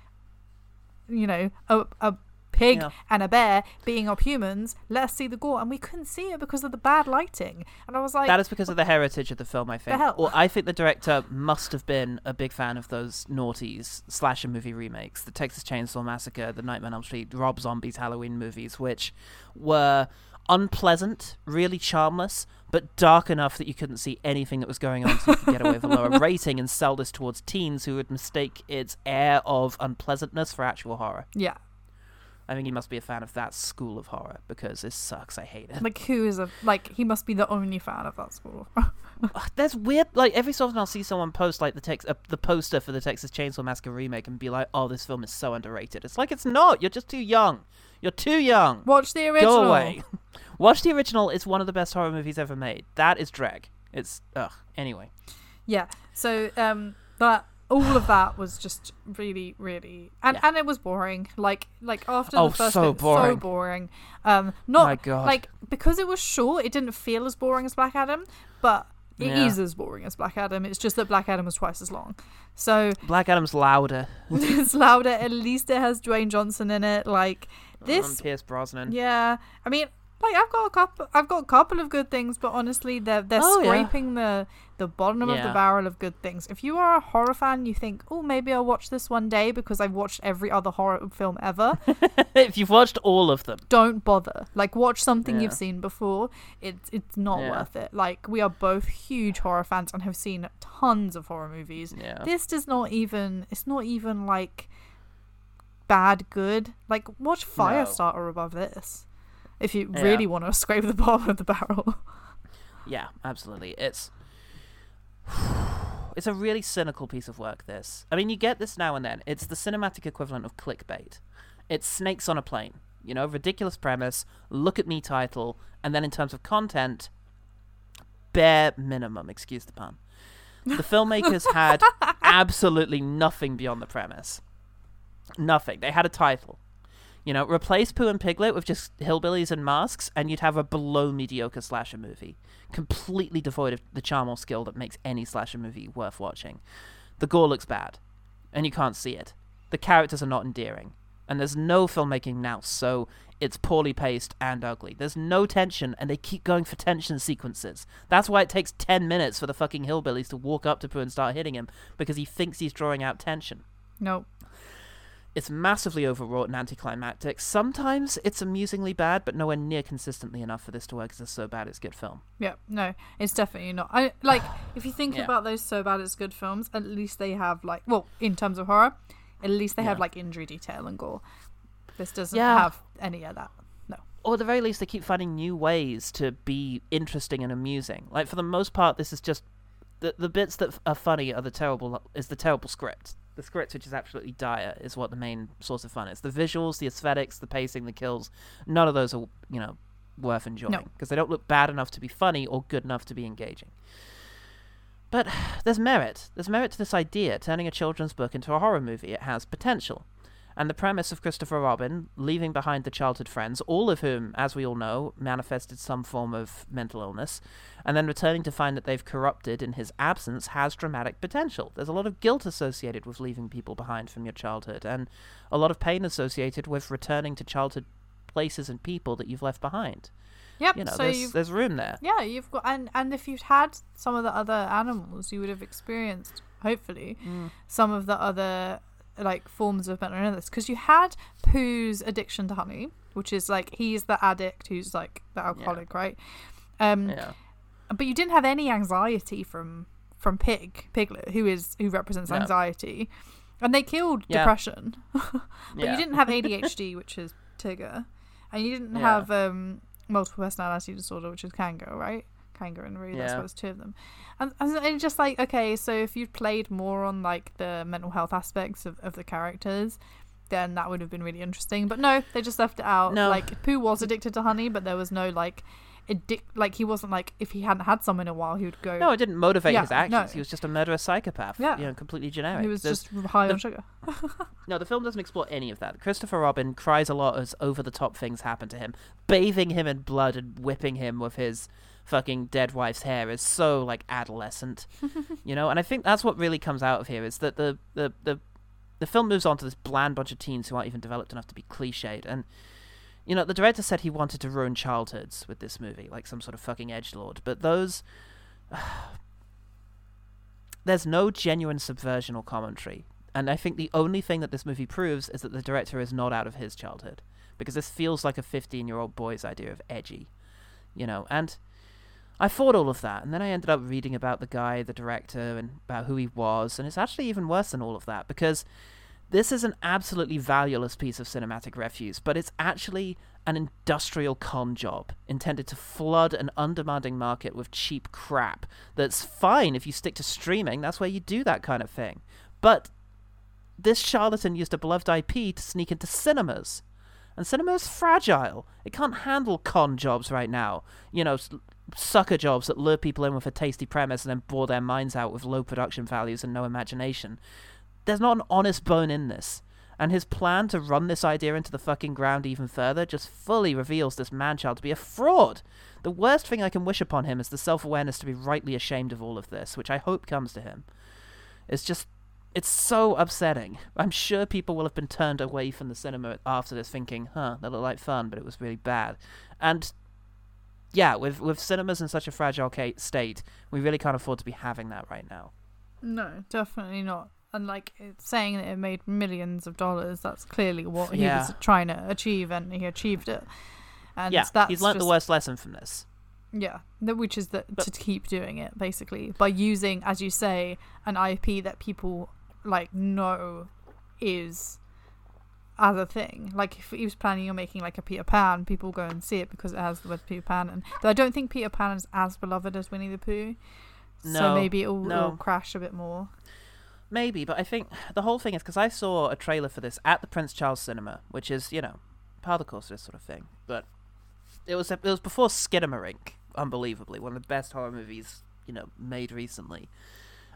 B: you know, a a pig
A: Yeah.
B: and a bear beating up humans. Let us see the gore, and we couldn't see it because of the bad lighting. And I was like,
A: That is because of the heritage of the film, I think.
B: hell?
A: Or I think the director must have been a big fan of those naughties slasher movie remakes, the Texas Chainsaw Massacre, the Nightmare on Elm Street, Rob Zombie's Halloween movies, which were unpleasant, really charmless, but dark enough that you couldn't see anything that was going on, so you could get away with a lower rating and sell this towards teens who would mistake its air of unpleasantness for actual horror.
B: Yeah.
A: I think he must be a fan of that school of horror because this sucks. I hate it.
B: Like who is a like he must be the only fan of that school.
A: There's weird, like every so often I'll see someone post like the text, uh, the poster for the Texas Chainsaw Massacre remake, and be like, "Oh, this film is so underrated." It's like it's not. You're just too young. You're too young.
B: Watch the original.
A: Go away. Watch the original. It's one of the best horror movies ever made. That is drag. It's ugh. Anyway,
B: Yeah. So um that all of that was just really, really and,
A: Yeah.
B: and it was boring. Like like after
A: Oh,
B: the first
A: so
B: bit, so
A: boring.
B: boring. Um not
A: My God.
B: like because it was short, it didn't feel as boring as Black Adam, but it is
A: Yeah.
B: as boring as Black Adam. It's just that Black Adam was twice as long. So
A: Black Adam's louder.
B: it's louder. At least it has Dwayne Johnson in it. Like
A: Um,
B: this
A: Pierce Brosnan.
B: Yeah, I mean, like I've got a couple. I've got a couple of good things, but honestly, they're they're
A: Oh, yeah.
B: scraping the the bottom of the barrel of good things. If you are a horror fan, you think, oh, maybe I'll watch this one day because I've watched every other horror film ever.
A: if you've watched all of them,
B: Don't bother. Like, watch something
A: Yeah.
B: you've seen before. It's it's not
A: Yeah.
B: worth it. Like, we are both huge horror fans and have seen tons of horror movies.
A: Yeah.
B: This does not even. It's not even like bad good. Like, watch Firestarter above this. If you
A: Yeah.
B: really want to scrape the bottom of the barrel.
A: yeah, absolutely. It's it's a really cynical piece of work. This, I mean, you get this now and then. It's the cinematic equivalent of clickbait. It's snakes on a plane. You know, ridiculous premise, look at me title, and then in terms of content, bare minimum. Excuse the pun. The filmmakers had absolutely nothing beyond the premise. Nothing. They had a title. You know, replace Pooh and Piglet with just hillbillies and masks, and you'd have a below mediocre slasher movie, completely devoid of the charm or skill that makes any slasher movie worth watching. The gore looks bad, and you can't see it. The characters are not endearing, and there's no filmmaking now, so it's poorly paced and ugly. There's no tension, and they keep going for tension sequences. That's why it takes 10 minutes for the fucking hillbillies to walk up to Pooh and start hitting him, because he thinks he's drawing out tension.
B: Nope.
A: It's massively overwrought and anticlimactic. Sometimes it's amusingly bad, but nowhere near consistently enough for this to work as a so bad it's good film.
B: Yeah, no, it's definitely not. I like if you think
A: Yeah.
B: about those so bad it's good films. At least they have like, well, in terms of horror, at least they have like injury detail and gore. This doesn't
A: Yeah.
B: have any of that. No.
A: Or at the very least, they keep finding new ways to be interesting and amusing. Like for the most part, this is just the the bits that f- are funny are the terrible is the terrible script. The script, which is absolutely dire, is what the main source of fun is. The visuals, the aesthetics, the pacing, the kills. None of those are you know worth enjoying because they don't look bad enough to be funny or good enough to be engaging. But there's merit. There's merit to this idea. Turning a children's book into a horror movie, it has potential. And the premise of Christopher Robin leaving behind the childhood friends, all of whom, as we all know, manifested some form of mental illness, and then returning to find that they've corrupted in his absence has dramatic potential. There's a lot of guilt associated with leaving people behind from your childhood, and a lot of pain associated with returning to childhood places and people that you've left behind.
B: Yep.
A: You know,
B: so
A: there's, there's room there.
B: yeah, you've got and and if you'd had some of the other animals, you would have experienced hopefully
A: Mm.
B: some of the other like forms of mental illness because you had Pooh's addiction to honey, which is like he's the addict who's like the alcoholic, right? Um,
A: Yeah.
B: but you didn't have any anxiety from from Pig Piglet, who is who represents
A: No.
B: anxiety, and they killed
A: Yeah.
B: depression. but
A: Yeah.
B: you didn't have ADHD, which is Tigger, and you didn't
A: Yeah.
B: have um, multiple personality disorder, which is Kanga, right? Kanga and Roo. That's
A: Yeah.
B: why there's two of them. And, and it's just like okay, so if you'd played more on like the mental health aspects of, of the characters. Then that would have been really interesting, but no, they just left it out.
A: No.
B: Like Pooh was addicted to honey, but there was no like addic- like he wasn't like if he hadn't had some in a while he would go
A: No, it didn't motivate
B: Yeah,
A: his actions.
B: no.
A: He was just a murderous psychopath.
B: Yeah.
A: You know, completely generic.
B: he was
A: There's-
B: just high
A: the-
B: on sugar
A: No, the film doesn't explore any of that. Christopher Robin cries a lot as over the top things happen to him. Bathing him in blood and whipping him with his fucking dead wife's hair is so like adolescent. you know, and I think that's what really comes out of here is that the the, the the film moves on to this bland bunch of teens who aren't even developed enough to be cliched and you know, the director said he wanted to ruin childhoods with this movie, like some sort of fucking edge lord. But those there's no genuine subversion or commentary. And I think the only thing that this movie proves is that the director is not out of his childhood. because this feels like a 15 year old boy's idea of edgy, you know. And I thought all of that, and then I ended up reading about the guy, the director, and about who he was, and it's actually even worse than all of that because this is an absolutely valueless piece of cinematic refuse, but it's actually an industrial con job intended to flood an undemanding market with cheap crap. That's fine if you stick to streaming, that's where you do that kind of thing. But this charlatan used a beloved IP to sneak into cinemas. And cinema is fragile. It can't handle con jobs right now. You know, sucker jobs that lure people in with a tasty premise and then bore their minds out with low production values and no imagination. There's not an honest bone in this. And his plan to run this idea into the fucking ground even further just fully reveals this manchild to be a fraud. The worst thing I can wish upon him is the self awareness to be rightly ashamed of all of this, which I hope comes to him. It's just it's so upsetting. I'm sure people will have been turned away from the cinema after this, thinking, "Huh, that looked like fun, but it was really bad." And yeah, with with cinemas in such a fragile state, we really can't afford to be having that right now.
B: No, definitely not. And like saying that it made millions of dollars, that's clearly what he
A: Yeah.
B: was trying to achieve, and he achieved it. And
A: yeah,
B: that's
A: he's learnt the worst lesson from this.
B: Yeah, which is that to keep doing it basically by using, as you say, an IP that people like know is as a thing. Like if he was planning on making like a Peter Pan, people go and see it because it has the word Peter Pan. And though I don't think Peter Pan is as beloved as Winnie the Pooh, so maybe it'll,
A: no.
B: it'll crash a bit more.
A: Maybe, but I think the whole thing is because I saw a trailer for this at the Prince Charles Cinema, which is you know part of the course of this sort of thing. But it was it was before Skinamarink, unbelievably one of the best horror movies you know made recently.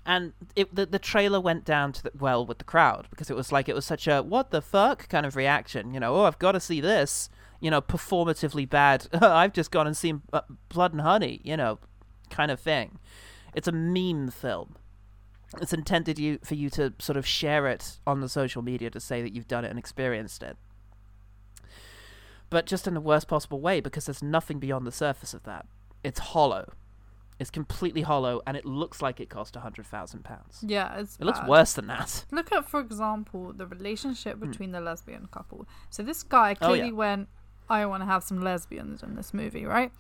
A: And it, the the trailer went down to the, well with the crowd because it was like it was such a what the fuck kind of reaction. You know, oh I've got to see this. You know, performatively bad. I've just gone and seen uh, Blood and Honey. You know, kind of thing. It's a meme film it's intended you for you to sort of share it on the social media to say that you've done it and experienced it but just in the worst possible way because there's nothing beyond the surface of that it's hollow it's completely hollow and it looks like it cost a hundred thousand pounds
B: Yeah, it's
A: it looks worse than that
B: Look at, for example, the relationship between the lesbian couple. So this guy
A: Hmm. Oh,
B: clearly
A: yeah.
B: went, "I want to have some lesbians in this movie," right?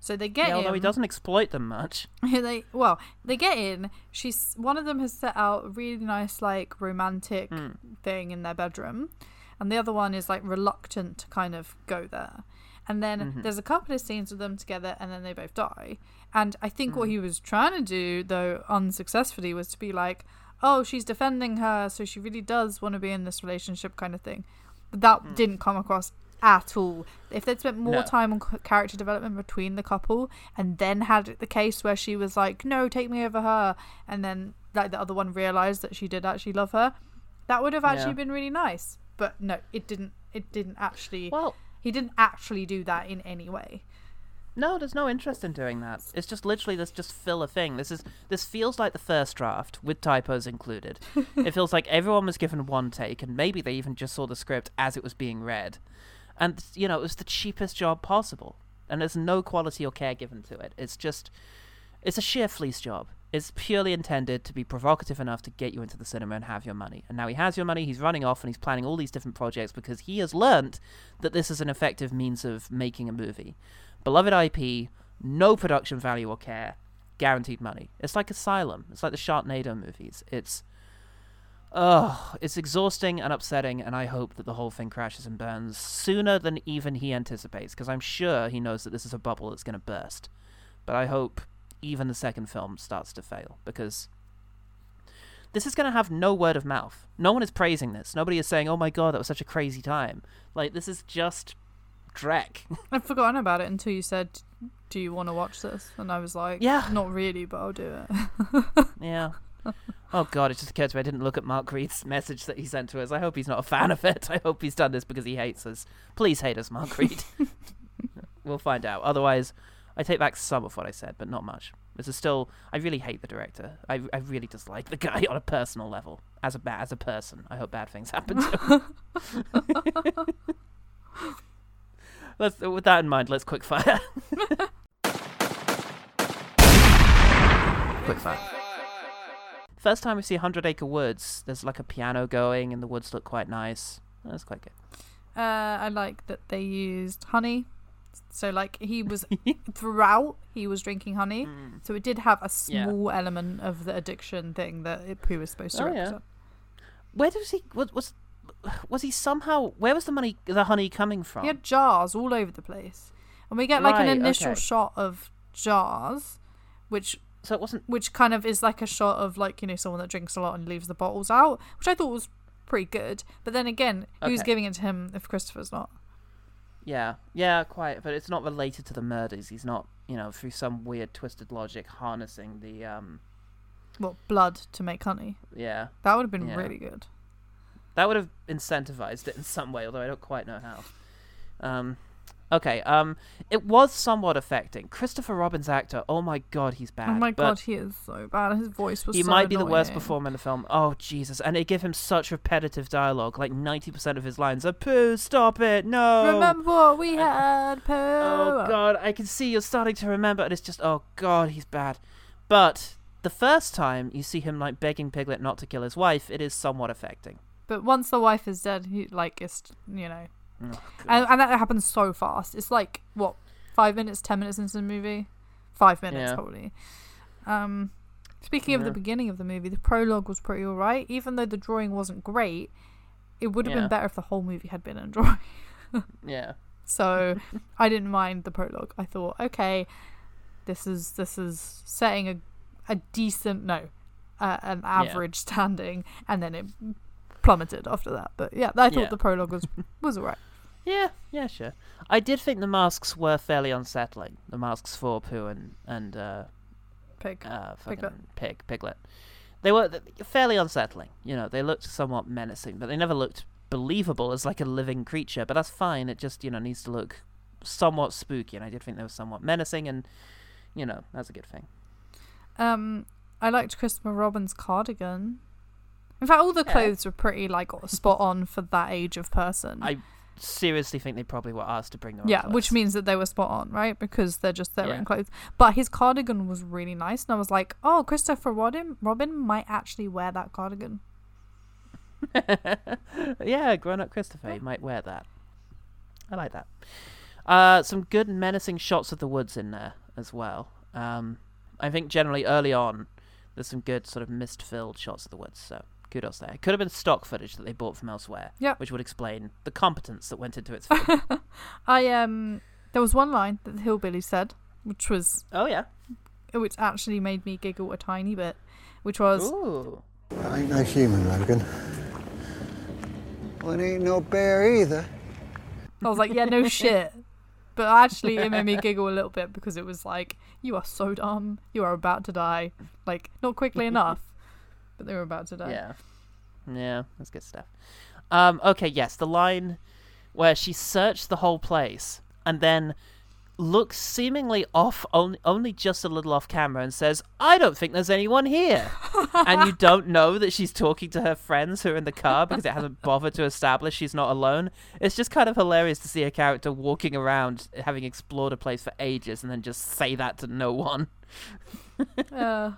B: So they get
A: yeah, although he doesn't exploit them much
B: they well, they get in. She's one of them has set out a really nice like romantic
A: Hmm.
B: thing in their bedroom, and the other one is like reluctant to kind of go there. And then
A: Mhm.
B: there's a couple of scenes with them together, and then they both die. And I think what
A: Hmm.
B: he was trying to do, though unsuccessfully, was to be like, "Oh, she's defending her, so she really does want to be in this relationship," kind of thing. But that didn't come across at all. If they'd spent more
A: No.
B: time on character development between the couple, and then had the case where she was like, "No, take me over her," and then like the other one realized that she did actually love her, that would have actually
A: Yeah.
B: been really nice. But no, it didn't. It didn't actually.
A: Well,
B: he didn't actually do that in any way.
A: No, there's no interest in doing that. It's just literally this just fill a thing. This is this feels like the first draft with typos included. it feels like everyone was given one take and maybe they even just saw the script as it was being read. And you know, it was the cheapest job possible. And there's no quality or care given to it. It's just it's a sheer fleece job. It's purely intended to be provocative enough to get you into the cinema and have your money. And now he has your money, he's running off and he's planning all these different projects because he has learnt that this is an effective means of making a movie. Beloved IP, no production value or care, guaranteed money. It's like Asylum. It's like the Sharknado movies. It's Oh, it's exhausting and upsetting, and I hope that the whole thing crashes and burns sooner than even he anticipates, because I'm sure he knows that this is a bubble that's going to burst. But I hope even the second film starts to fail, because this is going to have no word of mouth. No one is praising this. Nobody is saying, oh my god, that was such a crazy time. Like, this is just Drek.
B: I'd forgotten about it until you said, "Do you want to watch this?" And I was like,
A: Yeah.
B: not really, but I'll do it."
A: yeah. Oh god, it just occurred to me I didn't look at Mark Reed's message that he sent to us. I hope he's not a fan of it. I hope he's done this because he hates us. Please hate us, Mark Reed. we'll find out. Otherwise, I take back some of what I said, but not much. This is still. I really hate the director. I, I really dislike the guy on a personal level. As a as a person, I hope bad things happen to him. Let's with that in mind, let's quick fire. quick fire. First time we see Hundred Acre Woods, there's like a piano going, and the woods look quite nice. That's quite good.
B: Uh, I like that they used honey. So like he was throughout he was drinking honey. So it did have a
A: Mm. Yeah.
B: small element of the addiction thing that it, Pooh was supposed to
A: Oh, yeah.
B: represent.
A: Where does he? What was? Was he somehow? Where was the money? The honey coming from?
B: He had jars all over the place, and we get like an initial
A: okay.
B: shot of jars, which
A: so it wasn't.
B: Which kind of is like a shot of like you know someone that drinks a lot and leaves the bottles out, which I thought was pretty good. But then again, who's giving it to him if Christopher's not?
A: Yeah, yeah, quite. But it's not related to the murders. He's not, you know, through some weird twisted logic, harnessing the um.
B: Well, blood to make honey.
A: Yeah.
B: That would have been
A: Yeah.
B: really good.
A: That would have incentivized it in some way, although I don't quite know how. Um, okay. Um, it was somewhat affecting. Christopher Robin's actor. Oh my god, he's bad.
B: oh my god, he is so bad. His voice was.
A: He
B: so
A: might be the worst performer in the film. Oh Jesus! And they give him such repetitive dialogue. Like ninety percent of his lines are "Pooh, stop it, no."
B: Remember what we had, Pooh?
A: Oh God, I can see you're starting to remember, and it's just, oh God, he's bad. But the first time you see him like begging Piglet not to kill his wife, it is somewhat affecting.
B: But once the wife is dead, he like it's you know,
A: Oh,
B: and, and that happens so fast. It's like what five minutes, ten minutes into the movie, five minutes
A: Yeah.
B: probably. Um, speaking of the beginning of the movie, the prologue was pretty alright. Even though the drawing wasn't great, it would have
A: Yeah.
B: been better if the whole movie had been in drawing.
A: Yeah.
B: So I didn't mind the prologue. I thought, okay, this is this is setting a a decent no, uh, an average standing, and then it plummeted after that. But yeah, I thought
A: Yeah.
B: the prologue was was alright.
A: Yeah, yeah, sure. I did think the masks were fairly unsettling. The masks for Pooh and and uh,
B: Pig,
A: uh,
B: Piglet.
A: pig, piglet. They were fairly unsettling. You know, they looked somewhat menacing, but they never looked believable as like a living creature. But that's fine. It just you know needs to look somewhat spooky, and I did think they were somewhat menacing, and you know that's a good thing.
B: Um, I liked Christopher Robin's cardigan. In fact, all the
A: Yeah.
B: clothes were pretty like spot on for that age of person.
A: I seriously think they probably were asked to bring their own
B: yeah, which means that they were spot on, right? Because they're just their
A: Yeah.
B: own clothes. But his cardigan was really nice, and I was like, oh, Christopher Robin, Robin might actually wear that cardigan.
A: yeah, grown up Christopher he might wear that. I like that. Uh, some good menacing shots of the woods in there as well. Um, I think generally early on, there's some good sort of mist-filled shots of the woods. So kudos there. It could have been stock footage that they bought from elsewhere,
B: Yep.
A: which would explain the competence that went into its film.
B: I um, there was one line that the hillbilly said, which was
A: oh yeah,
B: which actually made me giggle a tiny bit, which was,
A: Ooh.
G: I ain't no human, Logan. Well, it ain't no bear either.
B: I was like, yeah, no shit. But actually, it made me giggle a little bit because it was like, you are so dumb. You are about to die. Like, not quickly enough, but they were about to die.
A: Yeah. Yeah, that's good stuff. Um, okay, yes, the line where she searched the whole place and then looks seemingly off, only, only just a little off camera, and says, I don't think there's anyone here. and you don't know that she's talking to her friends who are in the car because it hasn't bothered to establish she's not alone. It's just kind of hilarious to see a character walking around having explored a place for ages and then just say that to no one.
B: Uh,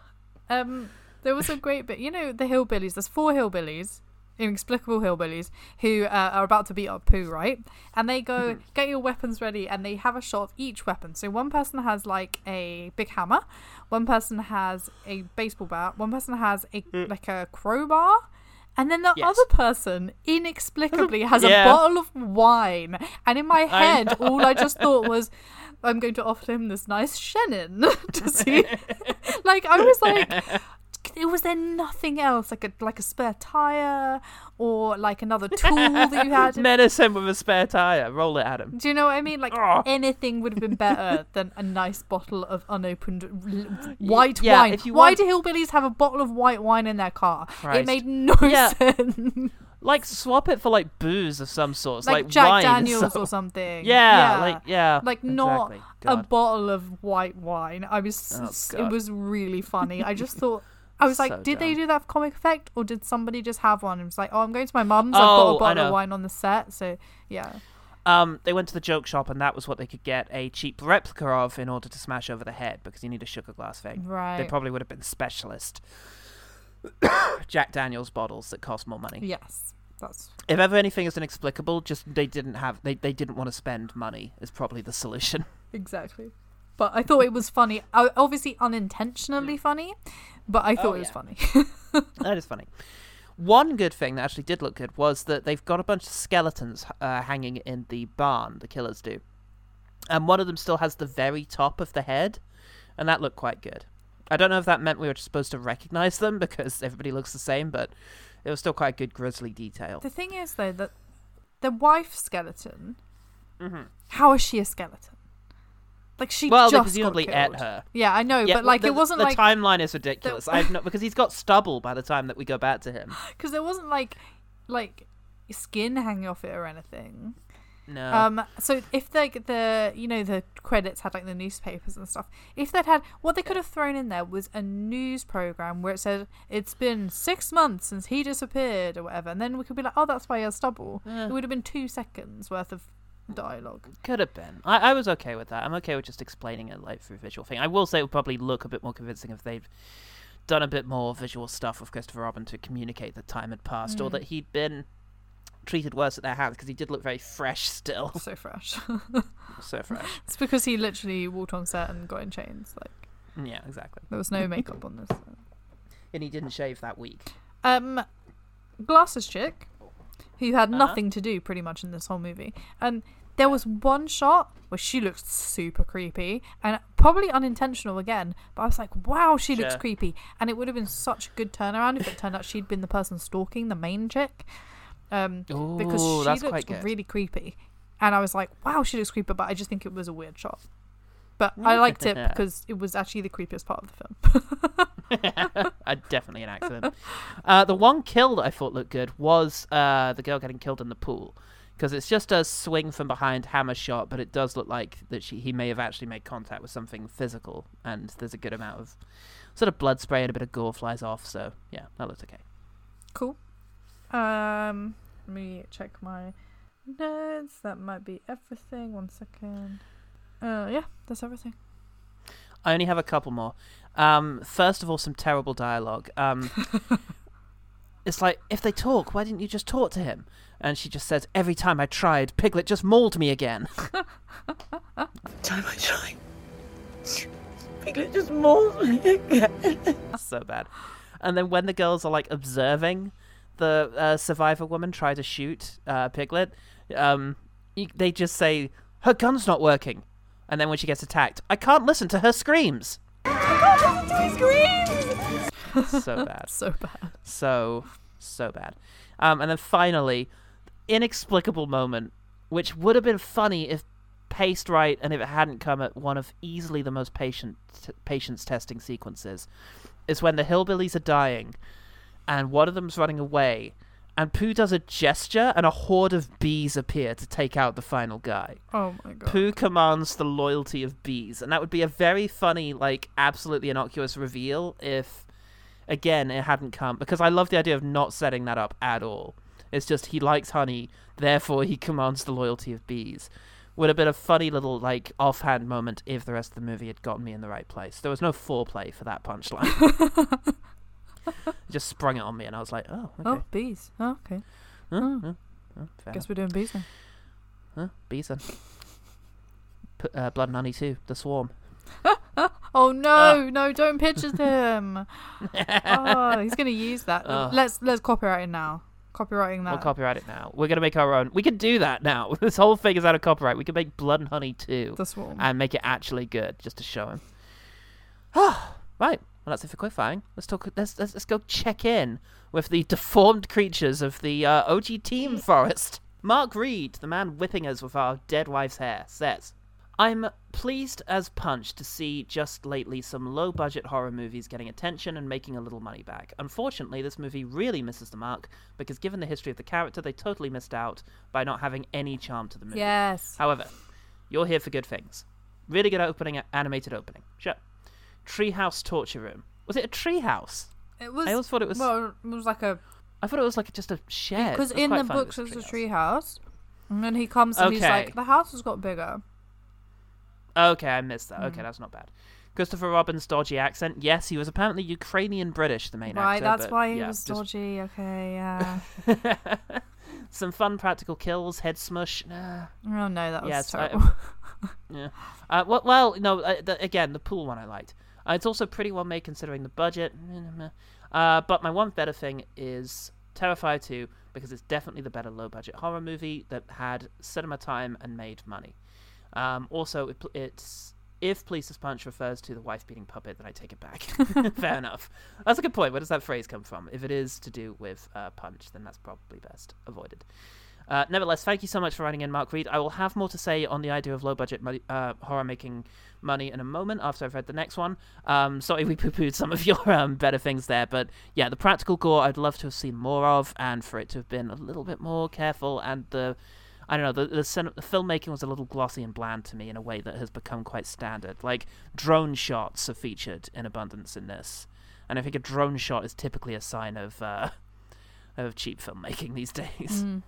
B: um, there was a great bit. You know, the hillbillies. There's four hillbillies, inexplicable hillbillies, who uh, are about to beat up Pooh, right? And they go, "Get your weapons ready," and they have a shot of each weapon. So one person has like a big hammer, one person has a baseball bat, one person has a like a crowbar. And then the
A: Yes.
B: other person inexplicably has
A: Yeah.
B: a bottle of wine. And in my head,
A: know.
B: all I just thought was, I'm going to offer him this nice Shannon to see. like, I was like, was there nothing else like a like a spare tire or like another tool that you had.
A: Menace him with a spare tire. Roll it at him.
B: do you know what i mean? Like
A: Oh.
B: anything would have been better than a nice bottle of unopened white
A: yeah,
B: wine. why
A: want-
B: do hillbillies have a bottle of white wine in their car? It made no
A: Yeah.
B: sense.
A: Like swap it for like booze of some sort,
B: like,
A: like,
B: jack
A: wine,
B: daniels
A: so-
B: or something.
A: Yeah, like yeah,
B: like not
A: exactly.
B: a bottle of white wine. I was
A: Oh,
B: it was really funny. I just thought I was like,
A: So
B: did they do that for comic effect, or did somebody just have one? And was like, oh, I'm going to my mum's. I've
A: Oh,
B: got a bottle of wine on the set, so yeah.
A: Um, they went to the joke shop, and that was what they could get a cheap replica of in order to smash over the head because you need a sugar glass thing. They probably would have been specialist Jack Daniels bottles that cost more money.
B: Yes. That's
A: If ever anything is inexplicable, just they didn't have they, they didn't want to spend money is probably the solution.
B: exactly. But I thought it was funny. Obviously unintentionally funny, but I thought
A: Oh,
B: it was
A: yeah.
B: funny.
A: that is funny. One good thing that actually did look good was that they've got a bunch of skeletons uh, hanging in the barn. The killers do, and one of them still has the very top of the head, and that looked quite good. I don't know if that meant we were supposed to recognize them because everybody looks the same, but it was still quite good grisly detail.
B: the thing is though that the wife skeleton.
A: Mhm.
B: How is she a skeleton? Like she
A: Well,
B: just
A: presumably ate her.
B: Yeah, I know,
A: Yeah,
B: but like
A: the,
B: it wasn't
A: the
B: like the
A: timeline is ridiculous. I've not because he's got stubble by the time that we go back to him.
B: because there wasn't like like skin hanging off it or anything.
A: No.
B: Um. So if like the you know the credits had like the newspapers and stuff, if they'd had what they could have thrown in there was a news program where it said it's been six months since he disappeared or whatever, and then we could be like, oh, that's why he has stubble.
A: Yeah.
B: It would have been two seconds worth of dialogue.
A: Could have been. I, I was okay with that. I'm okay with just explaining it like through visual thing. I will say it would probably look a bit more convincing if they'd done a bit more visual stuff with Christopher Robin to communicate that time had passed or
B: Mm.
A: that he'd been treated worse at their hands because he did look very fresh still.
B: So fresh.
A: so fresh.
B: it's because he literally walked on set and got in chains. Like
A: Yeah, exactly.
B: there was no makeup on this.
A: And he didn't shave that week.
B: Um, glasses chick, who had
A: Uh-huh.
B: nothing to do pretty much in this whole movie, and there was one shot where she looked super creepy and probably unintentional again. But I was like, wow, she looks creepy, and it would have been such a good turnaround if it turned out she'd been the person stalking the main chick. Um, because she looked really creepy, and I was like, wow, she looks creepy, but I just think it was a weird shot. But I liked it because it was actually the creepiest part of the film.
A: uh, definitely an accident. Uh, the one kill that I thought looked good was uh, the girl getting killed in the pool. Because it's just a swing from behind hammer shot, but it does look like that she he may have actually made contact with something physical, and there's a good amount of sort of blood spray and a bit of gore flies off. So yeah, that looks okay.
B: Cool. Um, let me check my notes. That might be everything. One second. Uh, yeah, that's everything.
A: I only have a couple more. Um, first of all, some terrible dialogue. Um, it's like if they talk, why didn't you just talk to him? And she just says, "Every time I tried, Piglet just mauled me again."
J: Time I tried. Piglet just mauled me again.
A: That's so bad. And then when the girls are like observing the uh, survivor woman try to shoot uh, Piglet, um, they just say, "Her gun's not working." And then when she gets attacked, I can't listen to her screams. so bad.
B: so bad.
A: So, so bad. Um, and then finally, inexplicable moment, which would have been funny if paced right and if it hadn't come at one of easily the most patient t- patience testing sequences, is when the hillbillies are dying, and one of them's running away, and Pooh does a gesture, and a horde of bees appear to take out the final guy.
B: Oh my god.
A: Pooh commands the loyalty of bees, and that would be a very funny, like absolutely innocuous reveal if, again, it hadn't come. Because I love the idea of not setting that up at all. It's just he likes honey, therefore he commands the loyalty of bees. Would have been a funny little like offhand moment if the rest of the movie had gotten me in the right place. There was no foreplay for that punchline. Just sprung it on me, and I was like, "Oh, okay."
B: Oh, bees. Oh, okay.
A: Huh?
B: Oh.
A: Huh? Fair
B: Guess
A: enough.
B: we're doing bees now.
A: Huh? Bees then. P- uh, Blood and Honey too. The Swarm.
B: Oh no, no! Don't picture him. oh, he's gonna use that.
A: Ugh.
B: Let's let's copyright it now. Copywriting that.
A: We'll copyright it now. We're gonna make our own. We can do that now. this whole thing is out of copyright. We can make Blood and Honey too,
B: The Swarm.
A: and make it actually good, just to show him. Ah, right. Well, that's it for quickfiring. Let's talk. Let's, let's let's go check in with the deformed creatures of the uh, OG Team Forest. Mark Reed, the man whipping us with our dead wife's hair, says, I'm pleased as punch to see just lately some low budget horror movies getting attention and making a little money back. Unfortunately, this movie really misses the mark because, given the history of the character, they totally missed out by not having any charm to the movie.
B: Yes.
A: However, you're here for good things. Really good opening, animated opening. Sure. Treehouse Torture Room. Was it a treehouse?
B: It was.
A: I always thought it was.
B: Well, it was like a
A: I thought it was like just a shed.
B: because in the books there's a
A: treehouse.
B: and then he comes and he's like, the house has got bigger.
A: Okay, I missed that. Okay,
B: Mm.
A: that's not bad. Christopher Robin's dodgy accent. Yes, he was apparently Ukrainian British, the main
B: Right,
A: actor.
B: that's
A: but
B: why he
A: yeah,
B: was
A: just-
B: dodgy. Okay, yeah.
A: Some fun practical kills, head smush. Nah.
B: oh no, that was
A: Yes, I-
B: terrible.
A: Yeah. Uh, well, well, no. Uh, the, again, the pool one I liked. Uh, it's also pretty well made considering the budget. Uh, but my one better thing is Terrifier 2 because it's definitely the better low budget horror movie that had cinema time and made money. Um, also, it, it's if Police's Punch refers to the wife beating puppet, then I take it back. Fair enough. That's a good point. Where does that phrase come from? If it is to do with uh, Punch, then that's probably best avoided. Uh, nevertheless, thank you so much for writing in, Mark Reed. I will have more to say on the idea of low budget uh, horror making money in a moment after I've read the next one. Um, sorry, we poo pooed some of your um, better things there, but yeah, the practical gore I'd love to have seen more of, and for it to have been a little bit more careful. And the, I don't know, the the, cin- the filmmaking was a little glossy and bland to me in a way that has become quite standard. Like drone shots are featured in abundance in this, and I think a drone shot is typically a sign of uh, of cheap filmmaking these days.
B: Mm.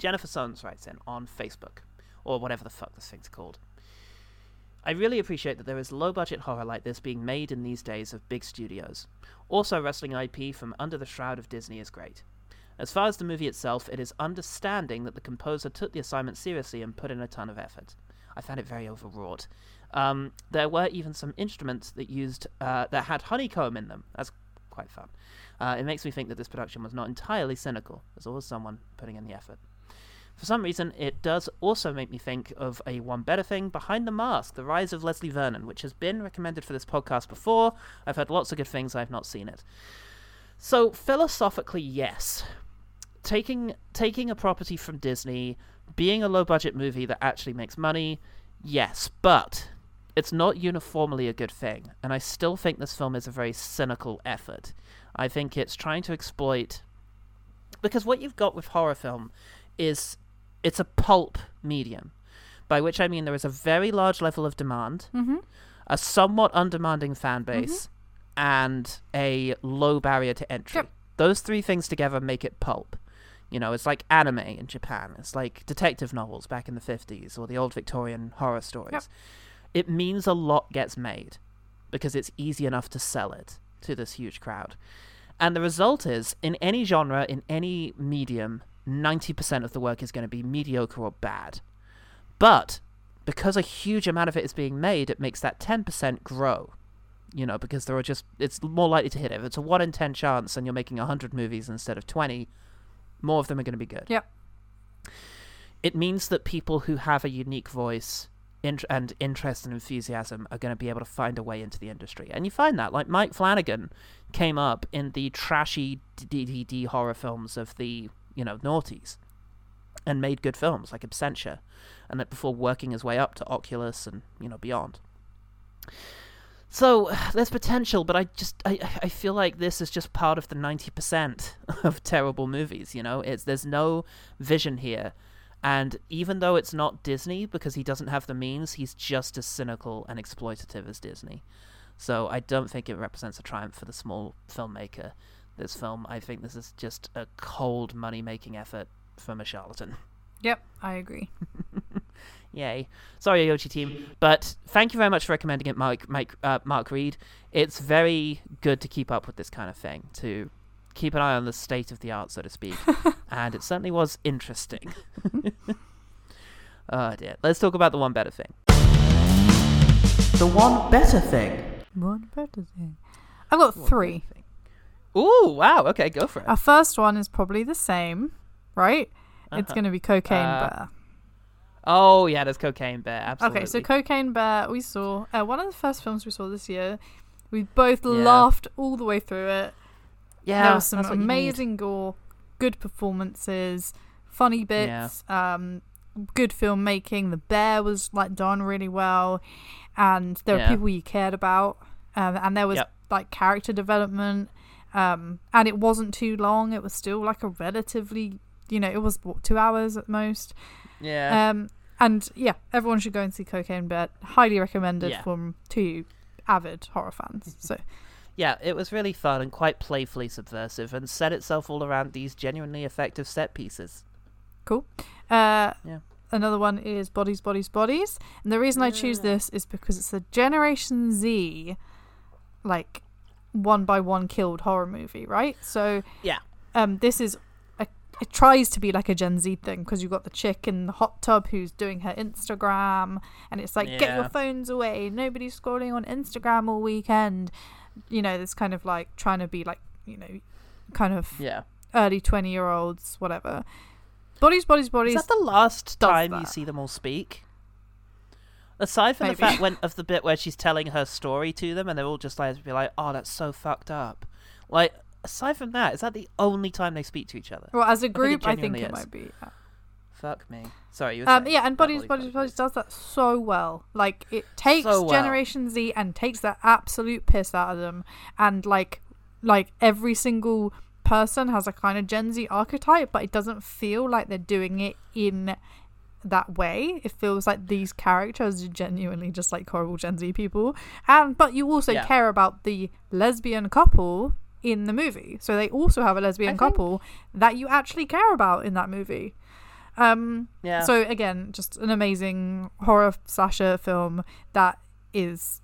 A: Jennifer Sons writes in on Facebook, or whatever the fuck this thing's called. I really appreciate that there is low budget horror like this being made in these days of big studios. Also, wrestling IP from under the shroud of Disney is great. As far as the movie itself, it is understanding that the composer took the assignment seriously and put in a ton of effort. I found it very overwrought. Um, there were even some instruments that used uh, that had honeycomb in them. That's quite fun. Uh, it makes me think that this production was not entirely cynical. There's always someone putting in the effort. For some reason, it does also make me think of a one better thing, Behind the Mask, The Rise of Leslie Vernon, which has been recommended for this podcast before. I've heard lots of good things, I've not seen it. So, philosophically, yes. Taking taking a property from Disney, being a low budget movie that actually makes money, yes, but it's not uniformly a good thing, and I still think this film is a very cynical effort. I think it's trying to exploit because what you've got with horror film is it's a pulp medium, by which I mean there is a very large level of demand,
B: Mhm.
A: a somewhat undemanding fan base, and a low barrier to entry. Those three things together make it pulp. You know, it's like anime in Japan. It's like detective novels back in the 50s or the old Victorian horror stories. It means a lot gets made because it's easy enough to sell it to this huge crowd. And the result is, in any genre, in any medium, 90% of the work is going to be mediocre or bad. But because a huge amount of it is being made, it makes that 10% grow. You know, because there are just, it's more likely to hit it. If it's a 1 in 10 chance and you're making 100 movies instead of 20, more of them are going to be good.
B: Yep.
A: It means that people who have a unique voice int- and interest and enthusiasm are going to be able to find a way into the industry. And you find that, like Mike Flanagan came up in the trashy DDD horror films of the, you know, noughties and made good films like Absentia, and that before working his way up to Oculus and, you know, beyond. So there's potential, but I just I, I feel like this is just part of the ninety percent of terrible movies. You know, it's there's no vision here, and even though it's not Disney because he doesn't have the means, he's just as cynical and exploitative as Disney. So I don't think it represents a triumph for the small filmmaker. This film, I think this is just a cold money making effort from a charlatan.
B: Yep, I agree.
A: Yay. Sorry, Ayochi team. But thank you very much for recommending it, Mike, Mike, uh, Mark Reed. It's very good to keep up with this kind of thing, to keep an eye on the state of the art, so to speak. and it certainly was interesting. oh, dear. Let's talk about the one better thing. The one better thing.
B: One better thing. I've got three.
A: Ooh, wow. Okay, go for it.
B: Our first one is probably the same, right? It's
A: Uh-huh.
B: going to be Cocaine
A: Uh,
B: Bear.
A: Oh, yeah, there's Cocaine Bear. Absolutely.
B: Okay, so Cocaine Bear, we saw uh, one of the first films we saw this year. We both
A: Yeah.
B: laughed all the way through it.
A: Yeah,
B: there was some
A: that's what you need.
B: amazing gore, good performances, funny bits, um, good filmmaking. The bear was like done really well, and there were people you cared about, um, and there was
A: Yep.
B: like character development, um, and it wasn't too long. It was still like a relatively, you know, it was what, two hours at most.
A: Yeah.
B: Um, and yeah, everyone should go and see Cocaine Bear. Highly recommended
A: Yeah.
B: from two avid horror fans. So
A: Yeah, it was really fun and quite playfully subversive and set itself all around these genuinely effective set pieces.
B: cool. Uh,
A: Yeah.
B: another one is Bodies, Bodies, Bodies. And the reason I choose this is because it's a Generation Z, like, one by one killed horror movie, right? So,
A: Yeah.
B: um, this is a, it tries to be like a Gen Z thing because you've got the chick in the hot tub who's doing her Instagram, and it's like get your phones away. Nobody's scrolling on Instagram all weekend. You know, this kind of like trying to be like you know, kind of
A: Yeah.
B: early twenty year olds, whatever. Bodies, bodies, bodies.
A: Is that the last time you see them all speak? Aside from
B: Maybe.
A: the fact when, of the bit where she's telling her story to them, and they're all just like, be like, "Oh, that's so fucked up." Like, aside from that, is that the only time they speak to each other?
B: Well, as a
A: I think it
B: group, I think, it might be.
A: Fuck me. Sorry, you were
B: Um, yeah, and Bodies, Bodies, Bodies does that so well. Like it takes
A: So well.
B: Generation Z and takes the absolute piss out of them, and like, like every single person has a kind of Gen Z archetype, but it doesn't feel like they're doing it in that way. It feels like these characters are genuinely just like horrible Gen Z people, and but you also
A: Yeah.
B: care about the lesbian couple in the movie, so they also have a lesbian
A: think-
B: couple that you actually care about in that movie. Um,
A: Yeah.
B: So again, just an amazing horror slasher film that is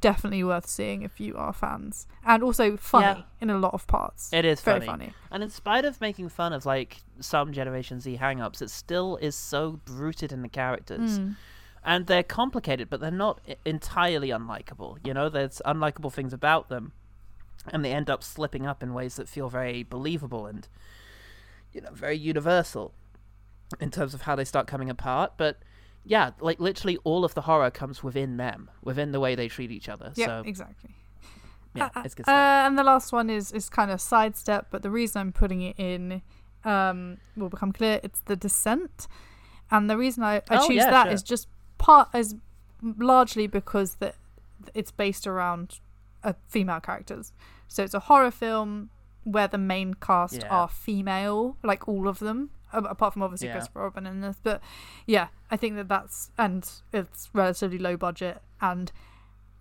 B: definitely worth seeing if you are fans, and also funny
A: Yeah.
B: in a lot of parts.
A: It is
B: very
A: funny.
B: funny.
A: And in spite of making fun of like some Generation Z hang-ups, it still is so rooted in the characters.
B: Mm.
A: And they're complicated, but they're not entirely unlikable. You know, there's unlikable things about them, and they end up slipping up in ways that feel very believable and, you know, very universal in terms of how they start coming apart. But yeah, like literally all of the horror comes within them, within the way they treat each other.
B: Yeah,
A: so
B: exactly.
A: yeah, it's good
B: Uh, and the last one is is kind of sidestep, but the reason I'm putting it in um, will become clear. It's the Descent, and the reason I, I
A: Oh,
B: choose
A: yeah,
B: that
A: sure.
B: is just part is largely because that it's based around uh, female characters. So it's a horror film where the main cast
A: Yeah.
B: are female, like all of them, apart from obviously
A: Yeah.
B: Christopher Robin in this. But yeah, I think that that's and it's relatively low budget and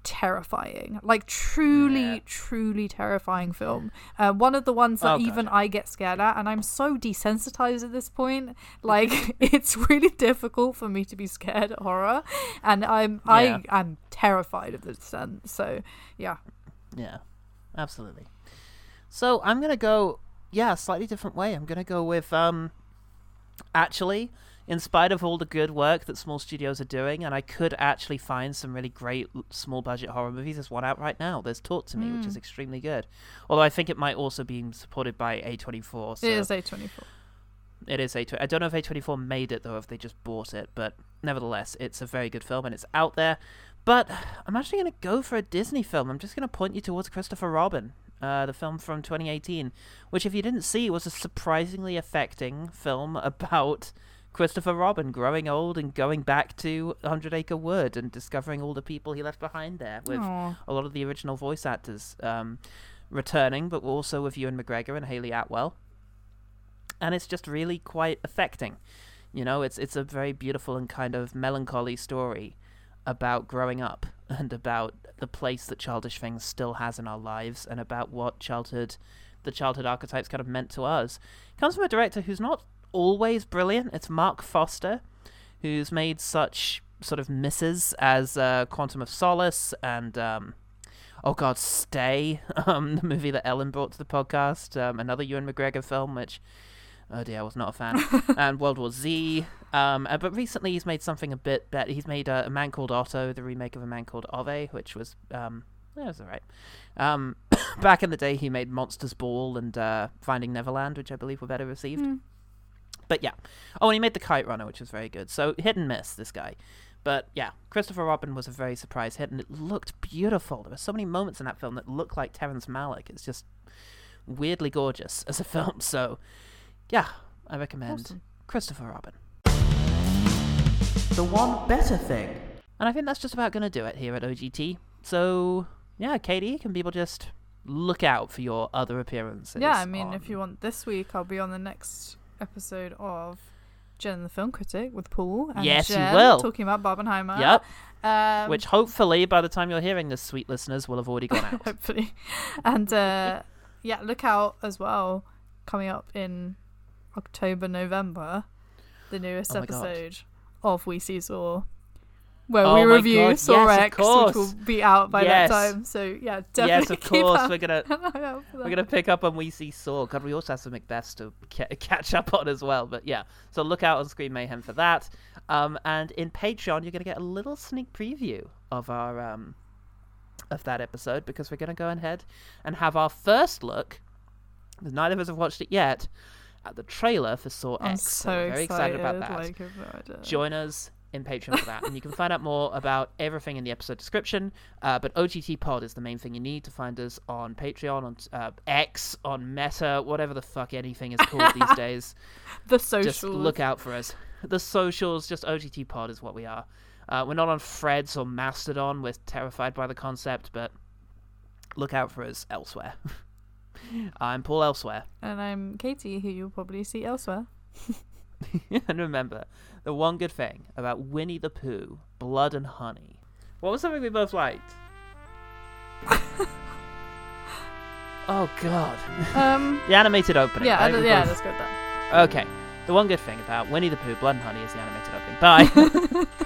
B: terrifying like truly
A: Yeah.
B: truly terrifying film uh, one of the ones that
A: Oh,
B: even i get scared at and i'm so desensitized at this point like it's really difficult for me to be scared at horror and i'm
A: Yeah.
B: i am terrified of the descent so yeah
A: Yeah, absolutely. So I'm gonna go, yeah, slightly different way. I'm gonna go with, um, actually, in spite of all the good work that small studios are doing, and I could actually find some really great small budget horror movies. There's one out right now. There's Talk to Me, which is extremely good. Although I think it might also be supported by A24. So
B: it is a24
A: it is A24. I don't know if A24 made it though, if they just bought it, but nevertheless, it's a very good film and it's out there. But I'm actually going to go for a Disney film. I'm just going to point you towards Christopher Robin, uh, the film from 2018, which, if you didn't see, was a surprisingly affecting film about Christopher Robin growing old and going back to Hundred Acre Wood and discovering all the people he left behind there, with
B: Aw.
A: a lot of the original voice actors um, returning, but also with Ewan McGregor and Hayley Atwell and it's just really quite affecting. You know, it's it's a very beautiful and kind of melancholy story about growing up and about the place that childish things still has in our lives and about what childhood the childhood archetypes kind of meant to us. It comes from a director who's not always brilliant. It's Marc Forster, who's made such sort of misses as uh, Quantum of Solace and um, oh god, Stay, um, the movie that Ellen brought to the podcast, um, another Ewan McGregor film, which oh dear, I was not a fan, and World War Z. Um, uh, but recently he's made something a bit better. He's made uh, a Man Called Otto, the remake of a Man Called Ove, which was um, yeah, it was alright. Um, back in the day, he made Monsters Ball and uh, Finding Neverland, which I believe were better received. But yeah. Oh, and he made The Kite Runner, which was very good. So hit and miss, this guy. But yeah, Christopher Robin was a very surprise hit, and it looked beautiful. There were so many moments in that film that looked like Terrence Malick. It's just weirdly gorgeous as a film. So yeah, I recommend
B: Awesome.
A: Christopher Robin. The one better thing. And I think that's just about going to do it here at OGT. So yeah, Katie, can people just look out for your other appearances?
B: yeah i mean
A: on-
B: if you want this week i'll be on the next episode of jen the film critic with paul and
A: Yes, you
B: Jen
A: will.
B: talking about barbenheimer
A: Yep.
B: um,
A: Which hopefully, by the time you're hearing this, sweet listeners, will have already gone out.
B: hopefully and uh yeah look out as well coming up in october november the newest
A: Oh God.
B: episode of We See Saw, where
A: Oh
B: we review
A: God,
B: Saw
A: yes,
B: X, which will be out by
A: Yes.
B: that time. So yeah, definitely.
A: yes, of course we're gonna
B: eye out for
A: we're gonna pick up on We See Saw. God, we also have some Macbeths to ca- catch up on as well. But yeah, so look out on Screen Mayhem for that. Um, and in Patreon, you're gonna get a little sneak preview of our um of that episode because we're gonna go ahead and have our first look. Neither of us have watched it yet. At the trailer for Saw
B: I'm
A: X.
B: so
A: we're very excited, about that.
B: Like, no
A: join us in Patreon for that. and you can find out more about everything in the episode description. Uh, but OGT Pod is the main thing you need to find us on Patreon, on uh, X, on Meta, whatever the fuck anything is called these days.
B: the
A: Just
B: socials.
A: look out for us. The socials, just OGT Pod is what we are. Uh, we're not on Freds or Mastodon. We're terrified by the concept, but look out for us elsewhere. I'm Paul Elsewhere.
B: And I'm Katie, who you'll probably see elsewhere.
A: and remember, the one good thing about Winnie the Pooh, Blood and Honey. What was something we both liked? oh God.
B: Um,
A: the animated opening.
B: yeah? I- yeah,
A: both-
B: let's go that.
A: Okay. The one good thing about Winnie the Pooh, Blood and Honey is the animated opening. Bye.